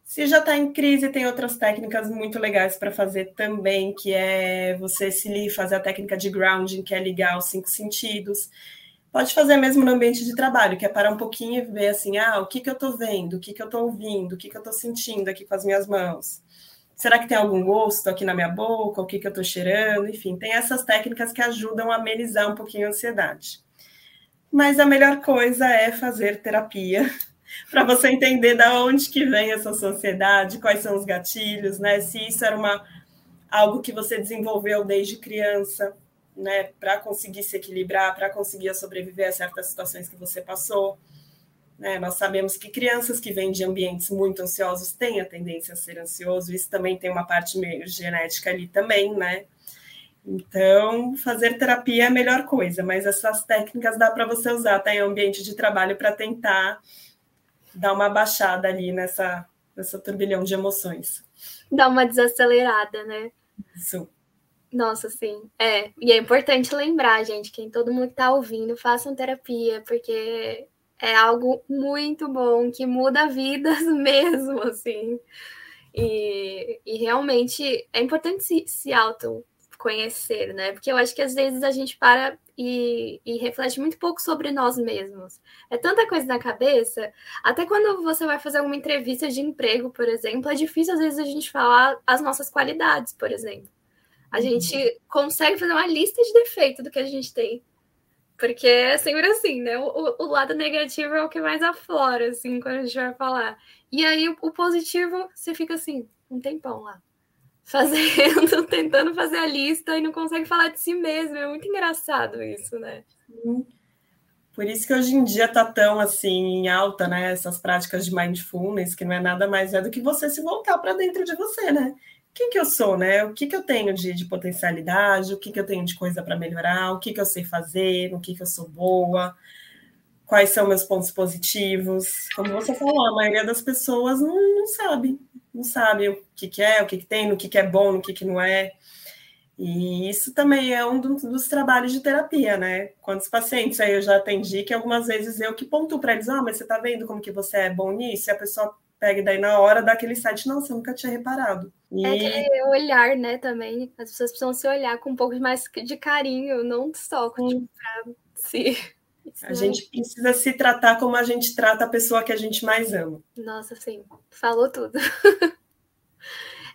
S2: se já está em crise, tem outras técnicas muito legais para fazer também, que é você se fazer a técnica de grounding, que é ligar os cinco sentidos. Pode fazer mesmo no ambiente de trabalho, que é parar um pouquinho e ver assim, ah, o que, que eu estou vendo, o que, que eu estou ouvindo, o que, que eu estou sentindo aqui com as minhas mãos. Será que tem algum gosto aqui na minha boca? O que, que eu estou cheirando? Enfim, tem essas técnicas que ajudam a amenizar um pouquinho a ansiedade. Mas a melhor coisa é fazer terapia para você entender da onde que vem essa sociedade, quais são os gatilhos, né? Se isso era uma algo que você desenvolveu desde criança, né, para conseguir se equilibrar, para conseguir sobreviver a certas situações que você passou. Né? Nós sabemos que crianças que vêm de ambientes muito ansiosos têm a tendência a ser ansioso, isso também tem uma parte meio genética ali também, né? Então, fazer terapia é a melhor coisa, mas essas técnicas dá para você usar até em ambiente de trabalho para tentar dar uma baixada ali nessa, nessa turbilhão de emoções.
S1: Dar uma desacelerada, né?
S2: Isso.
S1: Nossa, sim. É, e é importante lembrar, gente, quem todo mundo que tá ouvindo, façam terapia, porque é algo muito bom, que muda vidas (laughs) mesmo, assim. E, e realmente é importante se, se auto conhecer, né? Porque eu acho que às vezes a gente para e, e, reflete muito pouco sobre nós mesmos. É tanta coisa na cabeça. Até quando você vai fazer uma entrevista de emprego, por exemplo, é difícil às vezes a gente falar as nossas qualidades, por exemplo. A uhum. gente consegue fazer uma lista de defeitos do que a gente tem. Porque é sempre assim, né? O, o, lado negativo é o que mais aflora, assim, quando a gente vai falar. E aí o, o positivo, você fica assim, um tempão lá fazendo, (laughs) tentando fazer a lista e não consegue falar de si mesmo. É muito engraçado isso, né?
S2: Por isso que hoje em dia tá tão assim em alta, né? Essas práticas de mindfulness, que não é nada mais é do que você se voltar para dentro de você, né? Quem que eu sou, né? O que, que eu tenho de, de potencialidade, o que, que eu tenho de coisa para melhorar, o que, que eu sei fazer, no que, que eu sou boa, quais são meus pontos positivos. Como você falou, a maioria das pessoas não, não sabe, não sabe o que, que é, o que, que tem, no que, que é bom, no que, que não é. E isso também é um dos trabalhos de terapia, né? Quantos pacientes aí eu já atendi que algumas vezes eu que ponto para eles, ah, mas você tá vendo como que você é bom nisso? E a pessoa pega e daí na hora dá aquele site, não, você nunca tinha reparado. E...
S1: É aquele olhar, né, também. As pessoas precisam se olhar com um pouco mais de carinho, não só tipo, pra si.
S2: A gente precisa se tratar como a gente trata a pessoa que a gente mais ama.
S1: Nossa, sim, falou tudo. (laughs)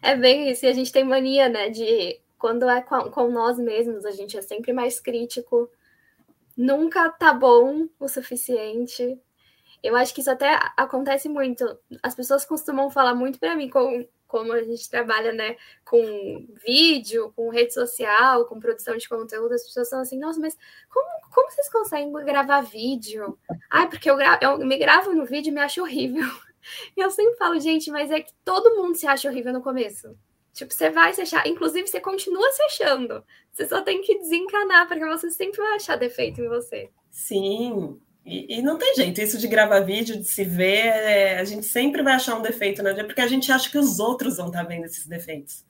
S1: é bem isso, e a gente tem mania, né, de quando é com, com nós mesmos, a gente é sempre mais crítico. Nunca tá bom o suficiente. Eu acho que isso até acontece muito. As pessoas costumam falar muito para mim com como a gente trabalha, né, com vídeo, com rede social, com produção de conteúdo, as pessoas são assim, nossa, mas como, como vocês conseguem gravar vídeo? Ah, porque eu, eu me gravo no vídeo e me acho horrível. (laughs) E eu sempre falo, gente, mas é que todo mundo se acha horrível no começo. Tipo, você vai se achar, inclusive você continua se achando. Você só tem que desencanar, porque você sempre vai achar defeito em você.
S2: Sim, e, e, não tem jeito, isso de gravar vídeo, de se ver, é, a gente sempre vai achar um defeito, né? Porque a gente acha que os outros vão estar tá vendo esses defeitos.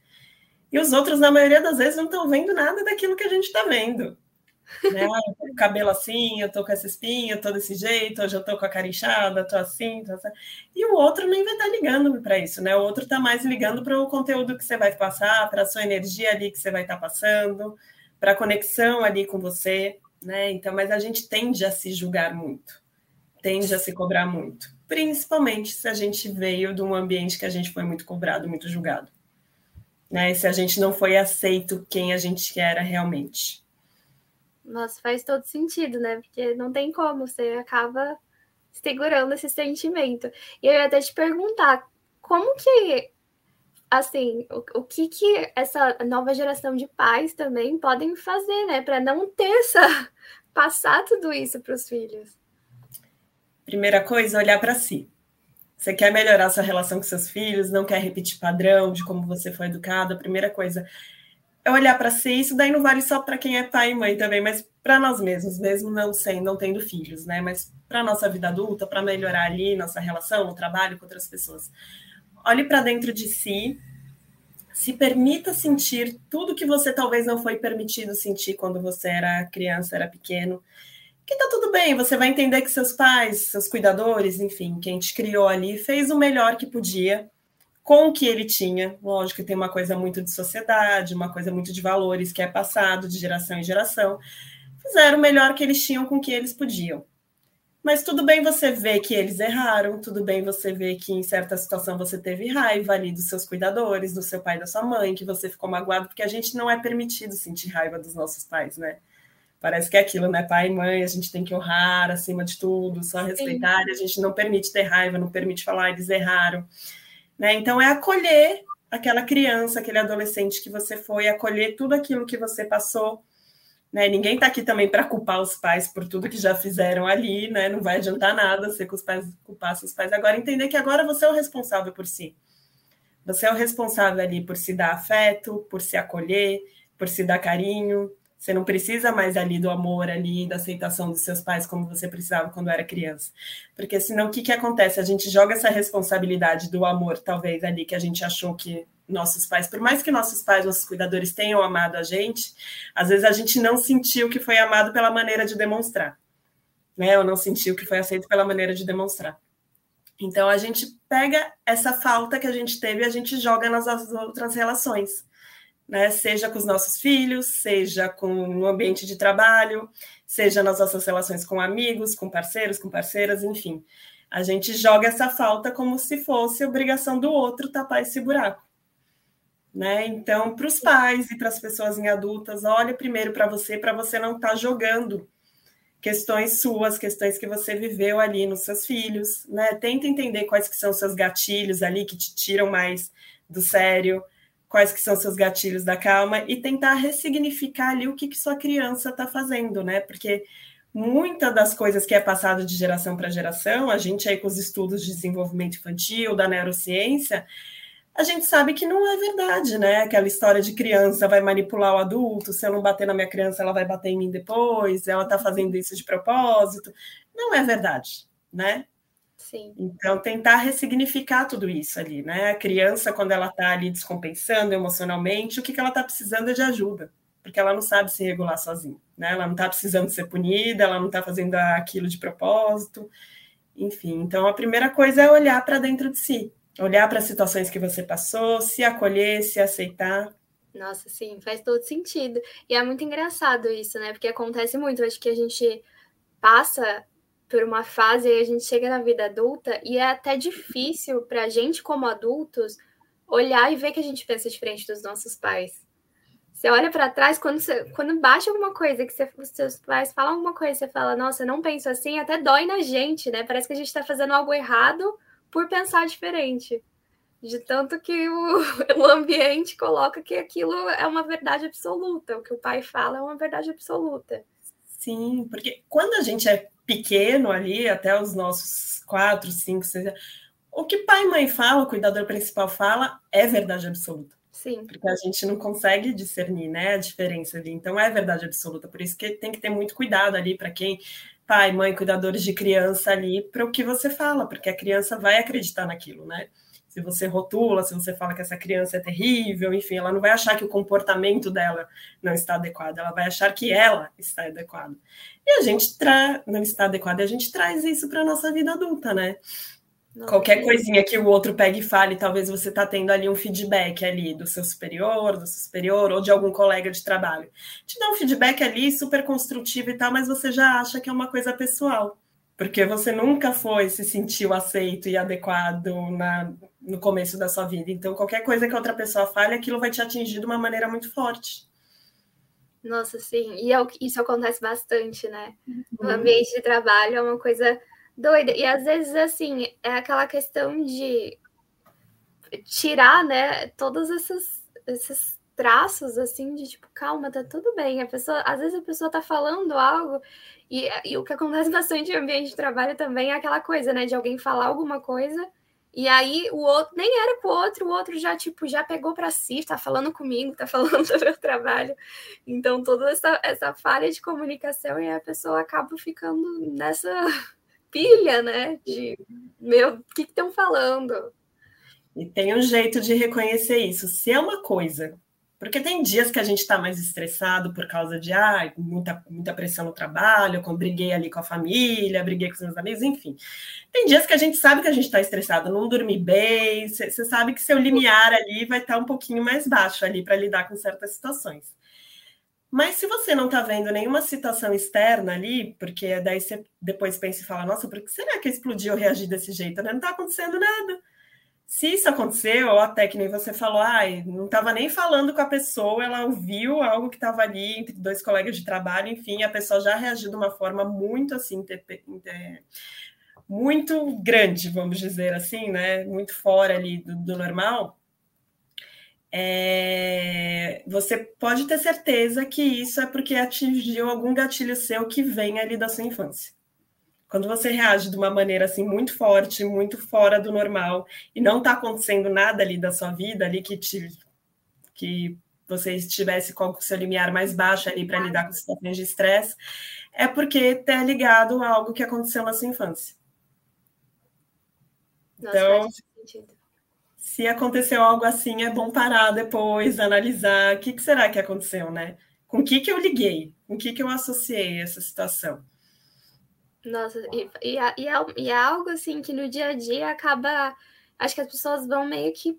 S2: E os outros, na maioria das vezes, não estão vendo nada daquilo que a gente está vendo. (laughs) Né? Ah, eu tô com o cabelo assim, eu tô com essa espinha, eu tô desse jeito, hoje eu tô com a cara inchada, tô assim, tô assim. E o outro nem vai estar tá ligando para isso, né? O outro está mais ligando para o conteúdo que você vai passar, para a sua energia ali que você vai estar tá passando, para a conexão ali com você né? Então, mas a gente tende a se julgar muito. tende a se cobrar muito, principalmente se a gente veio de um ambiente que a gente foi muito cobrado, muito julgado. Né? Se a gente não foi aceito quem a gente era realmente.
S1: Nossa, faz todo sentido, né? Porque não tem como, você acaba segurando esse sentimento. E eu ia até te perguntar, como que, assim, o, o que que essa nova geração de pais também podem fazer, né? Para não ter essa... (laughs) passar tudo isso para os filhos?
S2: Primeira coisa, olhar para si. Você quer melhorar sua relação com seus filhos, não quer repetir padrão de como você foi educado. A primeira coisa é olhar para si. Isso daí não vale só para quem é pai e mãe também, mas para nós mesmos, mesmo não sendo, não tendo filhos, né? Mas para nossa vida adulta, para melhorar ali nossa relação, no trabalho com outras pessoas. Olhe para dentro de si, se permita sentir tudo que você talvez não foi permitido sentir quando você era criança, era pequeno que tá tudo bem, você vai entender que seus pais, seus cuidadores, enfim, quem te criou ali, fez o melhor que podia com o que ele tinha. Lógico que tem uma coisa muito de sociedade, uma coisa muito de valores que é passado de geração em geração. Fizeram o melhor que eles tinham com o que eles podiam. Mas tudo bem você ver que eles erraram, tudo bem você ver que em certa situação você teve raiva ali dos seus cuidadores, do seu pai da sua mãe, que você ficou magoado, porque a gente não é permitido sentir raiva dos nossos pais, né? Parece que é aquilo, né? Pai e mãe, a gente tem que honrar acima de tudo, só respeitar, a gente não permite ter raiva, não permite falar, eles erraram. Né? Então, é acolher aquela criança, aquele adolescente que você foi, acolher tudo aquilo que você passou. Né? Ninguém está aqui também para culpar os pais por tudo que já fizeram ali, né? Não vai adiantar nada você culpar seus pais. Agora, entender que agora você é o responsável por si. Você é o responsável ali por se dar afeto, por se acolher, por se dar carinho, você não precisa mais ali do amor, ali, da aceitação dos seus pais como você precisava quando era criança. Porque senão o que, que acontece? A gente joga essa responsabilidade do amor, talvez, ali, que a gente achou que nossos pais, por mais que nossos pais, nossos cuidadores tenham amado a gente, às vezes a gente não sentiu que foi amado pela maneira de demonstrar. Né? Ou não sentiu que foi aceito pela maneira de demonstrar. Então a gente pega essa falta que a gente teve e a gente joga nas outras relações né? Seja com os nossos filhos, seja com no ambiente de trabalho, seja nas nossas relações com amigos, com parceiros, com parceiras, enfim. A gente joga essa falta como se fosse obrigação do outro tapar esse buraco. Né? Então, para os pais e para as pessoas em adultas, olha primeiro para você, para você não estar tá jogando questões suas, questões que você viveu ali nos seus filhos, né? Tenta entender quais que são os seus gatilhos ali que te tiram mais do sério, quais que são seus gatilhos da calma e tentar ressignificar ali o que, que sua criança está fazendo, né? Porque muitas das coisas que é passado de geração para geração, a gente aí com os estudos de desenvolvimento infantil, da neurociência, a gente sabe que não é verdade, né? Aquela história de criança vai manipular o adulto, se eu não bater na minha criança, ela vai bater em mim depois, ela está fazendo isso de propósito. Não é verdade, né?
S1: Sim.
S2: Então, tentar ressignificar tudo isso ali, né? A criança, quando ela está ali descompensando emocionalmente, o que, que ela está precisando é de ajuda, porque ela não sabe se regular sozinha, né? Ela não está precisando ser punida, ela não está fazendo aquilo de propósito, enfim. Então, a primeira coisa é olhar para dentro de si, olhar para as situações que você passou, se acolher, se aceitar.
S1: Nossa, sim, faz todo sentido. E é muito engraçado isso, né? Porque acontece muito. Eu acho que a gente passa por uma fase e a gente chega na vida adulta e é até difícil para a gente, como adultos, olhar e ver que a gente pensa diferente dos nossos pais. Você olha para trás, quando, você, quando baixa alguma coisa, que você, os seus pais falam alguma coisa, você fala, nossa, não penso assim, até dói na gente, né? Parece que a gente está fazendo algo errado por pensar diferente. De tanto que o, (laughs) o ambiente coloca que aquilo é uma verdade absoluta, o que o pai fala é uma verdade absoluta.
S2: Sim, porque quando a gente é pequeno ali, até os nossos quatro, cinco, seis o que pai e mãe falam, o cuidador principal fala, é verdade absoluta.
S1: Sim.
S2: Porque a gente não consegue discernir né, a diferença ali. Então é verdade absoluta. Por isso que tem que ter muito cuidado ali para quem, pai, mãe, cuidadores de criança ali, para o que você fala, porque a criança vai acreditar naquilo, né? Se você rotula, se você fala que essa criança é terrível, enfim, ela não vai achar que o comportamento dela não está adequado, ela vai achar que ela está adequada. E a gente tra... não está adequada, e a gente traz isso para a nossa vida adulta, né? Não, Qualquer coisinha que o outro pegue e fale, talvez você está tendo ali um feedback ali do seu superior, do seu superior, ou de algum colega de trabalho. Te dá um feedback ali super construtivo e tal, mas você já acha que é uma coisa pessoal porque você nunca foi, se sentiu aceito e adequado na, no começo da sua vida. Então, qualquer coisa que outra pessoa fale, aquilo vai te atingir de uma maneira muito forte.
S1: Nossa, sim. E é isso acontece bastante, né? Uhum. No ambiente de trabalho é uma coisa doida. E às vezes, assim, é aquela questão de tirar, né, todos esses, esses traços, assim, de tipo, calma, tá tudo bem. A pessoa, às vezes a pessoa tá falando algo e, e o que acontece (laughs) bastante no ambiente de trabalho também é aquela coisa, né, de alguém falar alguma coisa e aí o outro nem era com o outro, o outro já tipo já pegou para si, tá falando comigo, tá (laughs) falando do meu trabalho. Então toda essa, essa falha de comunicação e a pessoa acaba ficando nessa (laughs) pilha, né? De meu, o que estão falando?
S2: E tem um jeito de reconhecer isso. Se é uma coisa porque tem dias que a gente está mais estressado por causa de ah, muita, muita pressão no trabalho, quando briguei ali com a família, briguei com os meus amigos, enfim. Tem dias que a gente sabe que a gente está estressado, não dormir bem, você sabe que seu limiar ali vai estar tá um pouquinho mais baixo ali para lidar com certas situações. Mas se você não está vendo nenhuma situação externa ali, porque daí você depois pensa e fala, nossa, por que será que explodiu ou reagi desse jeito? Não está acontecendo nada se isso aconteceu, ou até que nem você falou, ah, não estava nem falando com a pessoa, ela ouviu algo que estava ali entre dois colegas de trabalho, enfim, a pessoa já reagiu de uma forma muito assim, muito grande, vamos dizer assim, né? Muito fora ali do, do normal. É, você pode ter certeza que isso é porque atingiu algum gatilho seu que vem ali da sua infância. Quando você reage de uma maneira assim muito forte, muito fora do normal, e não está acontecendo nada ali da sua vida, ali que te, que você estivesse com o seu limiar mais baixo ali para lidar com situações de estresse, é porque está ligado a algo que aconteceu na sua infância. Nossa, então, se aconteceu algo assim, é bom parar depois, analisar o que, que será que aconteceu, né? Com o que, que eu liguei? Com o que, que eu associei essa situação?
S1: Nossa, e, e, e, é, e é algo assim que no dia a dia acaba. Acho que as pessoas vão meio que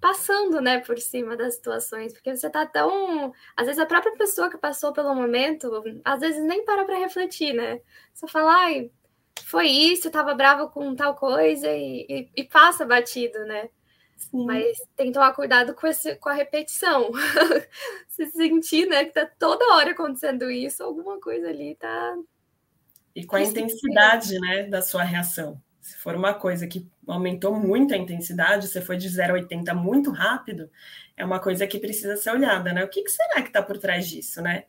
S1: passando, né, por cima das situações, porque você tá tão. Às vezes a própria pessoa que passou pelo momento, às vezes nem para para refletir, né? Só fala, ai, foi isso, eu tava brava com tal coisa e, e, e passa batido, né? Sim. Mas tem que tomar cuidado com, esse, com a repetição. (laughs) Se sentir, né, que tá toda hora acontecendo isso, alguma coisa ali tá,
S2: e com a intensidade né, da sua reação. Se for uma coisa que aumentou muito a intensidade, você foi de 0 a 80 muito rápido, é uma coisa que precisa ser olhada, né? O que, que será que está por trás disso, né?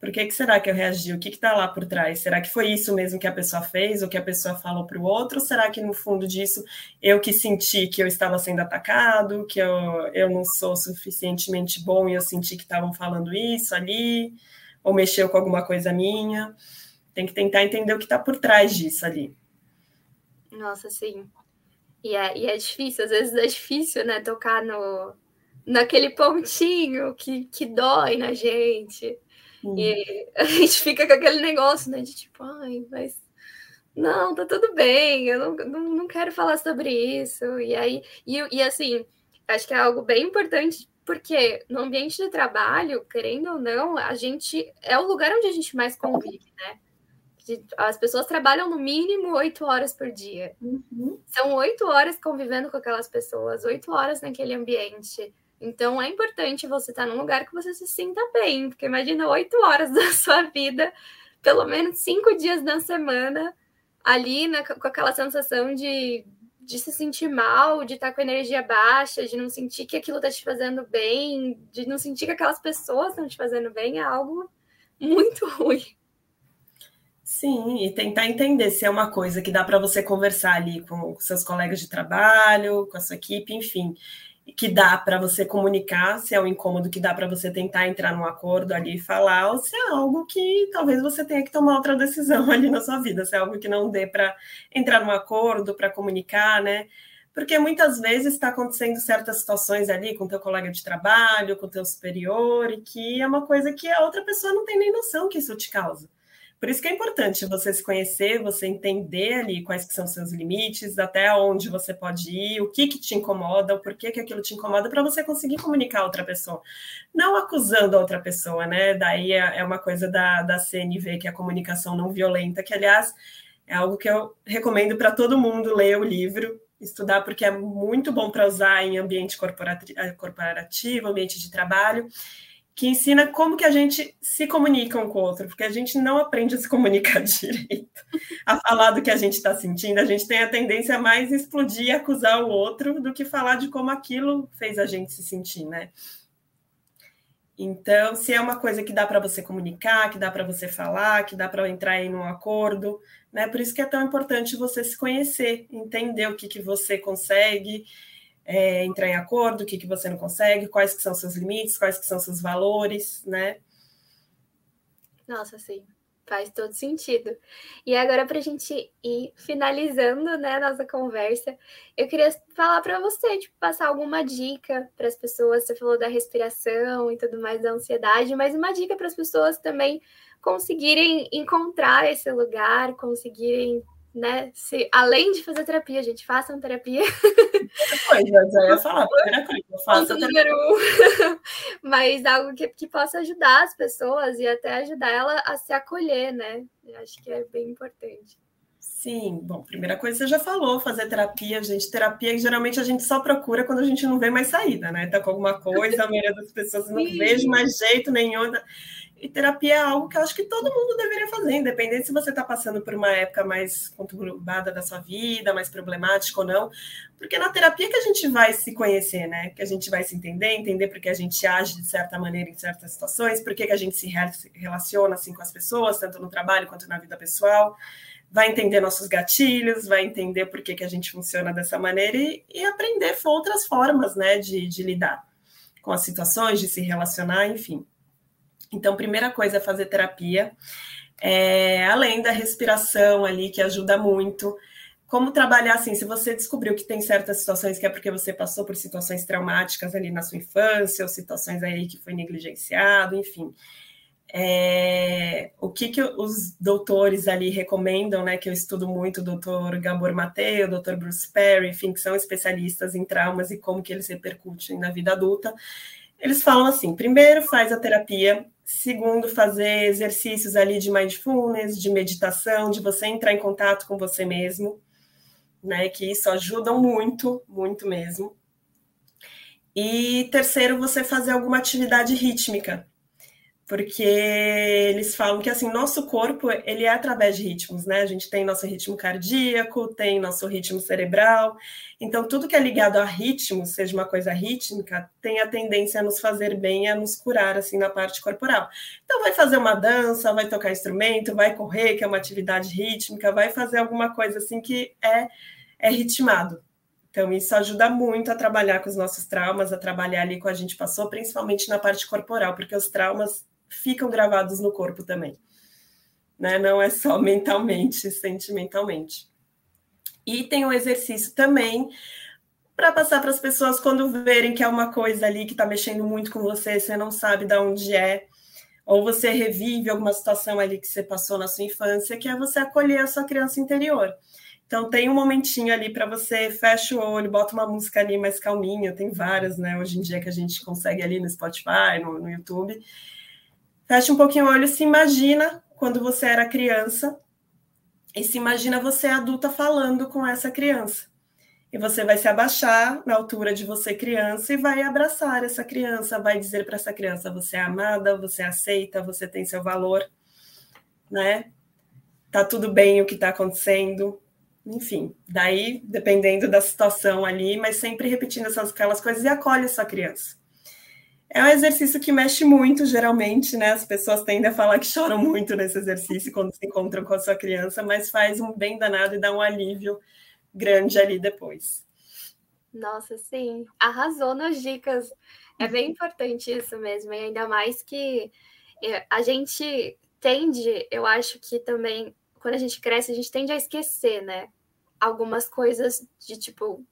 S2: Por que, que será que eu reagi? O que está lá por trás? Será que foi isso mesmo que a pessoa fez, ou que a pessoa falou para o outro? Ou será que no fundo disso eu que senti que eu estava sendo atacado, que eu, eu não sou suficientemente bom e eu senti que estavam falando isso ali, ou mexeu com alguma coisa minha? Tem que tentar entender o que está por trás disso ali.
S1: Nossa, sim. E é, e é difícil, às vezes é difícil, né, tocar no, naquele pontinho que, que dói na gente. E (laughs) a gente fica com aquele negócio, né, de tipo, ai, mas não, tá tudo bem, eu não, não, não quero falar sobre isso. E aí, e, e assim, acho que é algo bem importante, porque no ambiente de trabalho, querendo ou não, a gente é o lugar onde a gente mais convive, né? As pessoas trabalham no mínimo oito horas por dia. Uhum. São oito horas convivendo com aquelas pessoas, oito horas naquele ambiente. Então é importante você estar num lugar que você se sinta bem, porque imagina oito horas (laughs) da sua vida, pelo menos cinco dias na semana, ali na, com aquela sensação de, de se sentir mal, de estar com energia baixa, de não sentir que aquilo está te fazendo bem, de não sentir que aquelas pessoas estão te fazendo bem, é algo muito (laughs) ruim.
S2: Sim, e tentar entender se é uma coisa que dá para você conversar ali com seus colegas de trabalho, com a sua equipe, enfim, que dá para você comunicar, se é um incômodo que dá para você tentar entrar num acordo ali e falar, ou se é algo que talvez você tenha que tomar outra decisão (laughs) ali na sua vida, se é algo que não dê para entrar num acordo, para comunicar, né? Porque muitas vezes está acontecendo certas situações ali com teu colega de trabalho, com teu superior, e que é uma coisa que a outra pessoa não tem nem noção que isso te causa. Por isso que é importante você se conhecer, você entender ali quais que são seus limites, até onde você pode ir, o que que te incomoda, o porquê que aquilo te incomoda, para você conseguir comunicar a outra pessoa. Não acusando a outra pessoa, né? Daí é, é uma coisa da, da CNV, que é a comunicação não violenta, que, aliás, É algo que eu recomendo para todo mundo ler o livro, estudar, porque é muito bom para usar em ambiente corporativo, ambiente de trabalho que ensina como que a gente se comunica um com o outro, porque a gente não aprende a se comunicar (laughs) direito, a falar do que a gente está sentindo, a gente tem a tendência a mais explodir e acusar o outro do que falar de como aquilo fez a gente se sentir, né? Então, se é uma coisa que dá para você comunicar, que dá para você falar, que dá para entrar em um acordo, né? Por isso que é tão importante você se conhecer, entender o que, que você consegue, é, entrar em acordo, o que, que você não consegue, quais que são seus limites, quais que são seus valores, né?
S1: Nossa, sim, faz todo sentido. E agora, para a gente ir finalizando né, a nossa conversa, eu queria falar para você, tipo, passar alguma dica para as pessoas. Você falou da respiração e tudo mais, da ansiedade, mas uma dica para as pessoas também conseguirem encontrar esse lugar, conseguirem né? Se, além de fazer terapia, gente, façam terapia. (laughs)
S2: Coisa, já ia falar, primeira coisa, faça
S1: número um. (laughs) Mas algo que, que possa ajudar as pessoas e até ajudar ela a se acolher, né? Eu acho que é bem importante.
S2: Sim, bom, primeira coisa você já falou, fazer terapia, gente. Terapia geralmente a gente só procura quando a gente não vê mais saída, né? Tá com alguma coisa, a maioria das pessoas não vejo mais jeito nenhum. E terapia é algo que eu acho que todo mundo deveria fazer, independente se você está passando por uma época mais conturbada da sua vida, mais problemática ou não. Porque na terapia que a gente vai se conhecer, né? Que a gente vai se entender, entender porque a gente age de certa maneira em certas situações, porque que a gente se relaciona assim com as pessoas, tanto no trabalho quanto na vida pessoal. Vai entender nossos gatilhos, vai entender por que, que a gente funciona dessa maneira e, e aprender outras formas, né, de, de lidar com as situações, de se relacionar, enfim. Então, primeira coisa é fazer terapia, é, além da respiração ali, que ajuda muito. Como trabalhar assim, se você descobriu que tem certas situações que é porque você passou por situações traumáticas ali na sua infância, ou situações aí que foi negligenciado, enfim. É, o que, que os doutores ali recomendam, né? Que eu estudo muito, o doutor Gabor Matei, o doutor Bruce Perry, enfim, que são especialistas em traumas e como que eles repercutem na vida adulta. Eles falam assim: primeiro faz a terapia Segundo, fazer exercícios ali de mindfulness, de meditação, de você entrar em contato com você mesmo, né? Que isso ajuda muito, muito mesmo. E terceiro, você fazer alguma atividade rítmica, porque eles falam que assim nosso corpo ele é através de ritmos, né? A gente tem nosso ritmo cardíaco, tem nosso ritmo cerebral, então tudo que é ligado a ritmo, seja uma coisa rítmica, tem a tendência a nos fazer bem, a nos curar assim na parte corporal. Então vai fazer uma dança, vai tocar instrumento, vai correr, que é uma atividade rítmica, vai fazer alguma coisa assim que é é ritmado. Então, isso ajuda muito a trabalhar com os nossos traumas, a trabalhar ali com a gente passou, principalmente na parte corporal, porque os traumas ficam gravados no corpo também. Né? Não é só (laughs) mentalmente, sentimentalmente. E tem um exercício também para passar para as pessoas quando verem que é uma coisa ali que está mexendo muito com você, você não sabe de onde é, ou você revive alguma situação ali que você passou na sua infância, que é você acolher a sua criança interior. Então tem um momentinho ali para você, fecha o olho, bota uma música ali mais calminha, tem várias, né? Hoje em dia que a gente consegue ali no Spotify, no, no YouTube, Fecha um pouquinho o olho, se imagina quando você era criança e se imagina você adulta falando com essa criança. E você vai se abaixar na altura de você criança e vai abraçar essa criança, vai dizer para essa criança: você é amada, você é aceita, você tem seu valor, né? Tá tudo bem o que está acontecendo. Enfim, daí, dependendo da situação ali, mas sempre repetindo essas aquelas coisas e acolhe sua criança. É um exercício que mexe muito, geralmente, né? As pessoas tendem a falar que choram muito nesse exercício quando se encontram com a sua criança, mas faz um bem danado e dá um alívio grande ali depois.
S1: Nossa, sim, arrasou nas dicas. É bem (laughs) importante isso mesmo, e ainda mais que é, a gente tende, eu acho que também, quando a gente cresce, a gente tende a esquecer, né? Algumas coisas de tipo,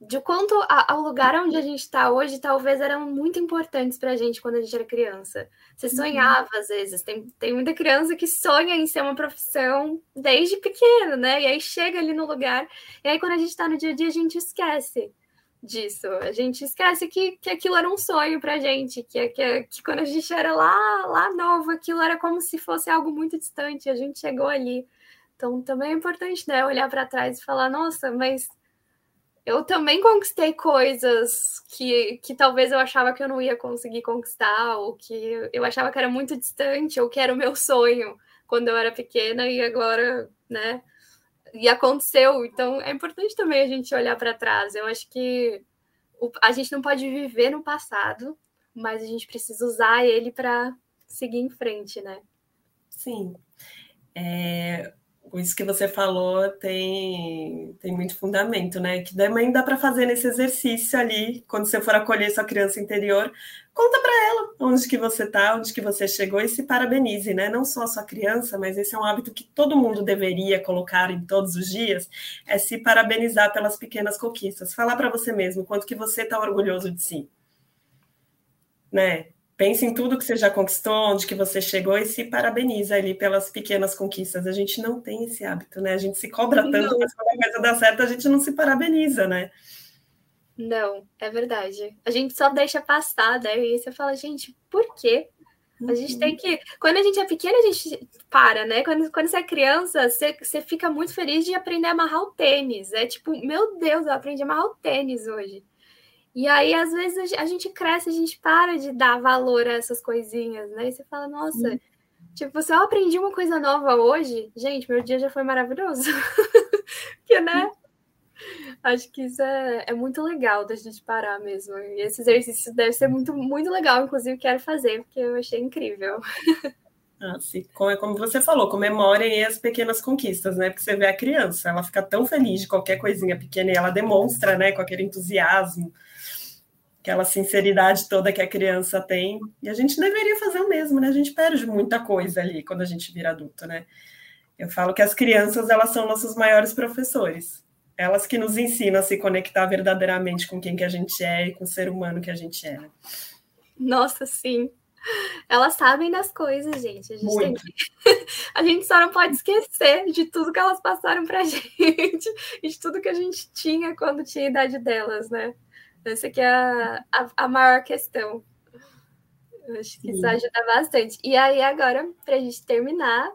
S1: de quanto a, ao lugar onde a gente está hoje talvez eram muito importantes para a gente quando a gente era criança. Você uhum. sonhava às vezes, tem, tem muita criança que sonha em ser uma profissão desde pequeno, né? E aí chega ali no lugar, e aí quando a gente está no dia a dia a gente esquece disso. A gente esquece que, que aquilo era um sonho pra gente, que, que, que quando a gente era lá, lá novo, aquilo era como se fosse algo muito distante, a gente chegou ali Então também é importante, né, olhar para trás e falar, nossa, mas eu também conquistei coisas que, que talvez eu achava que eu não ia conseguir conquistar, ou que eu achava que era muito distante, ou que era o meu sonho quando eu era pequena e agora, né? E aconteceu. Então é importante também a gente olhar para trás. Eu acho que a gente não pode viver no passado, mas a gente precisa usar ele para seguir em frente, né?
S2: Sim. É, isso que você falou tem, tem muito fundamento, né? Que também dá para fazer nesse exercício ali, quando você for acolher sua criança interior, conta para ela onde que você está, onde que você chegou e se parabenize, né? Não só a sua criança, mas esse é um hábito que todo mundo deveria colocar em todos os dias, é se parabenizar pelas pequenas conquistas, falar para você mesmo quanto que você está orgulhoso de si, né? Pense em tudo que você já conquistou, onde que você chegou e se parabeniza ali pelas pequenas conquistas. A gente não tem esse hábito, né? A gente se cobra tanto, não. mas quando a coisa dá certo, a gente não se parabeniza, né?
S1: Não, é verdade. A gente só deixa passar, né? E você fala, gente, por quê? A gente uhum. tem que. Quando a gente é pequena, a gente para, né? Quando, quando você é criança, você, você fica muito feliz de aprender a amarrar o tênis. É tipo, meu Deus, eu aprendi a amarrar o tênis hoje. E aí, às vezes, a gente cresce, a gente para de dar valor a essas coisinhas, né? E você fala, nossa, hum. tipo, se eu aprendi uma coisa nova hoje, gente, meu dia já foi maravilhoso. (laughs) que, né? Acho que isso é, é muito legal da gente parar mesmo. E esse exercício deve ser muito, muito legal, inclusive quero fazer, porque eu achei incrível. (laughs)
S2: Ah, sim. Como, como você falou, comemorem as pequenas conquistas, né? Porque você vê a criança, ela fica tão feliz de qualquer coisinha pequena e ela demonstra, né, com aquele entusiasmo aquela sinceridade toda que a criança tem. E a gente deveria fazer o mesmo, né? A gente perde muita coisa ali quando a gente vira adulto, né? Eu falo que as crianças, elas são nossos maiores professores. Elas que nos ensinam a se conectar verdadeiramente com quem que a gente é e com o ser humano que a gente é. Né?
S1: Nossa, sim. Elas sabem das coisas, gente. A gente, que... (laughs) a gente só não pode esquecer de tudo que elas passaram pra (laughs) gente, e de tudo que a gente tinha quando tinha a idade delas, né? Essa que é a, a, a maior questão. Eu acho que Sim. isso ajuda bastante. E aí, agora, para a gente terminar,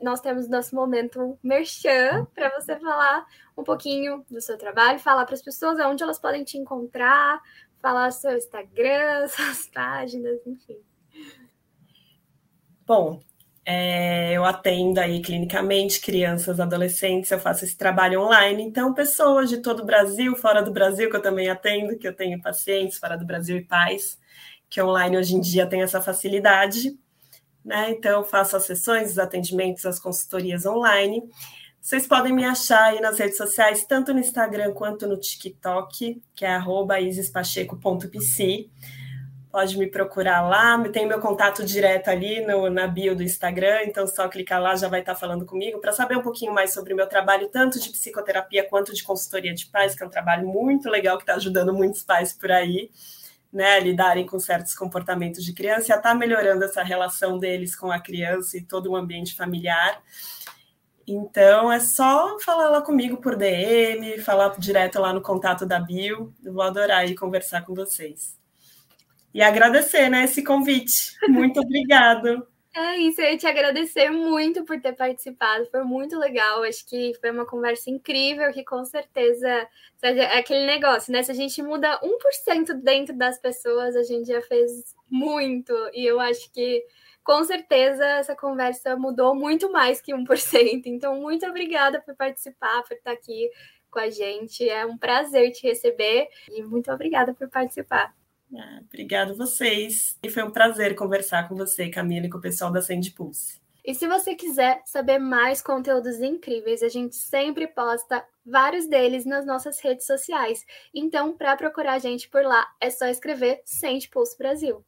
S1: nós temos nosso momento merchan para você falar um pouquinho do seu trabalho, falar para as pessoas onde elas podem te encontrar, falar seu Instagram, (laughs) suas páginas, enfim.
S2: Bom, é, eu atendo aí clinicamente crianças, adolescentes, eu faço esse trabalho online, então pessoas de todo o Brasil, fora do Brasil, que eu também atendo, que eu tenho pacientes fora do Brasil e pais, que online hoje em dia tem essa facilidade, né? Então eu faço as sessões, os atendimentos, as consultorias online. Vocês podem me achar aí nas redes sociais, tanto no Instagram quanto no TikTok, que é isispacheco.pc pode me procurar lá. Tem meu contato direto ali no, na bio do Instagram, então só clicar lá já vai estar falando comigo para saber um pouquinho mais sobre o meu trabalho, tanto de psicoterapia quanto de consultoria de pais, que é um trabalho muito legal que está ajudando muitos pais por aí. Né, a lidarem com certos comportamentos de criança e a estar tá melhorando essa relação deles com a criança e todo o ambiente familiar. Então é só falar lá comigo por DM, falar direto lá no contato da Bio. Eu vou adorar ir conversar com vocês. E agradecer, né, esse convite. Muito obrigado. (laughs)
S1: É isso, eu te agradecer muito por ter participado, foi muito legal. Acho que foi uma conversa incrível que com certeza é aquele negócio, né? Se a gente muda 1% dentro das pessoas, a gente já fez muito. E eu acho que com certeza essa conversa mudou muito mais que 1%. Então, muito obrigada por participar, por estar aqui com a gente. É um prazer te receber e muito obrigada por participar.
S2: Ah, obrigado vocês. E foi um prazer conversar com você, Camila, e com o pessoal da Send Pulse.
S1: E se você quiser saber mais conteúdos incríveis, a gente sempre posta vários deles nas nossas redes sociais. Então, para procurar a gente por lá, é só escrever Send Pulse Brasil.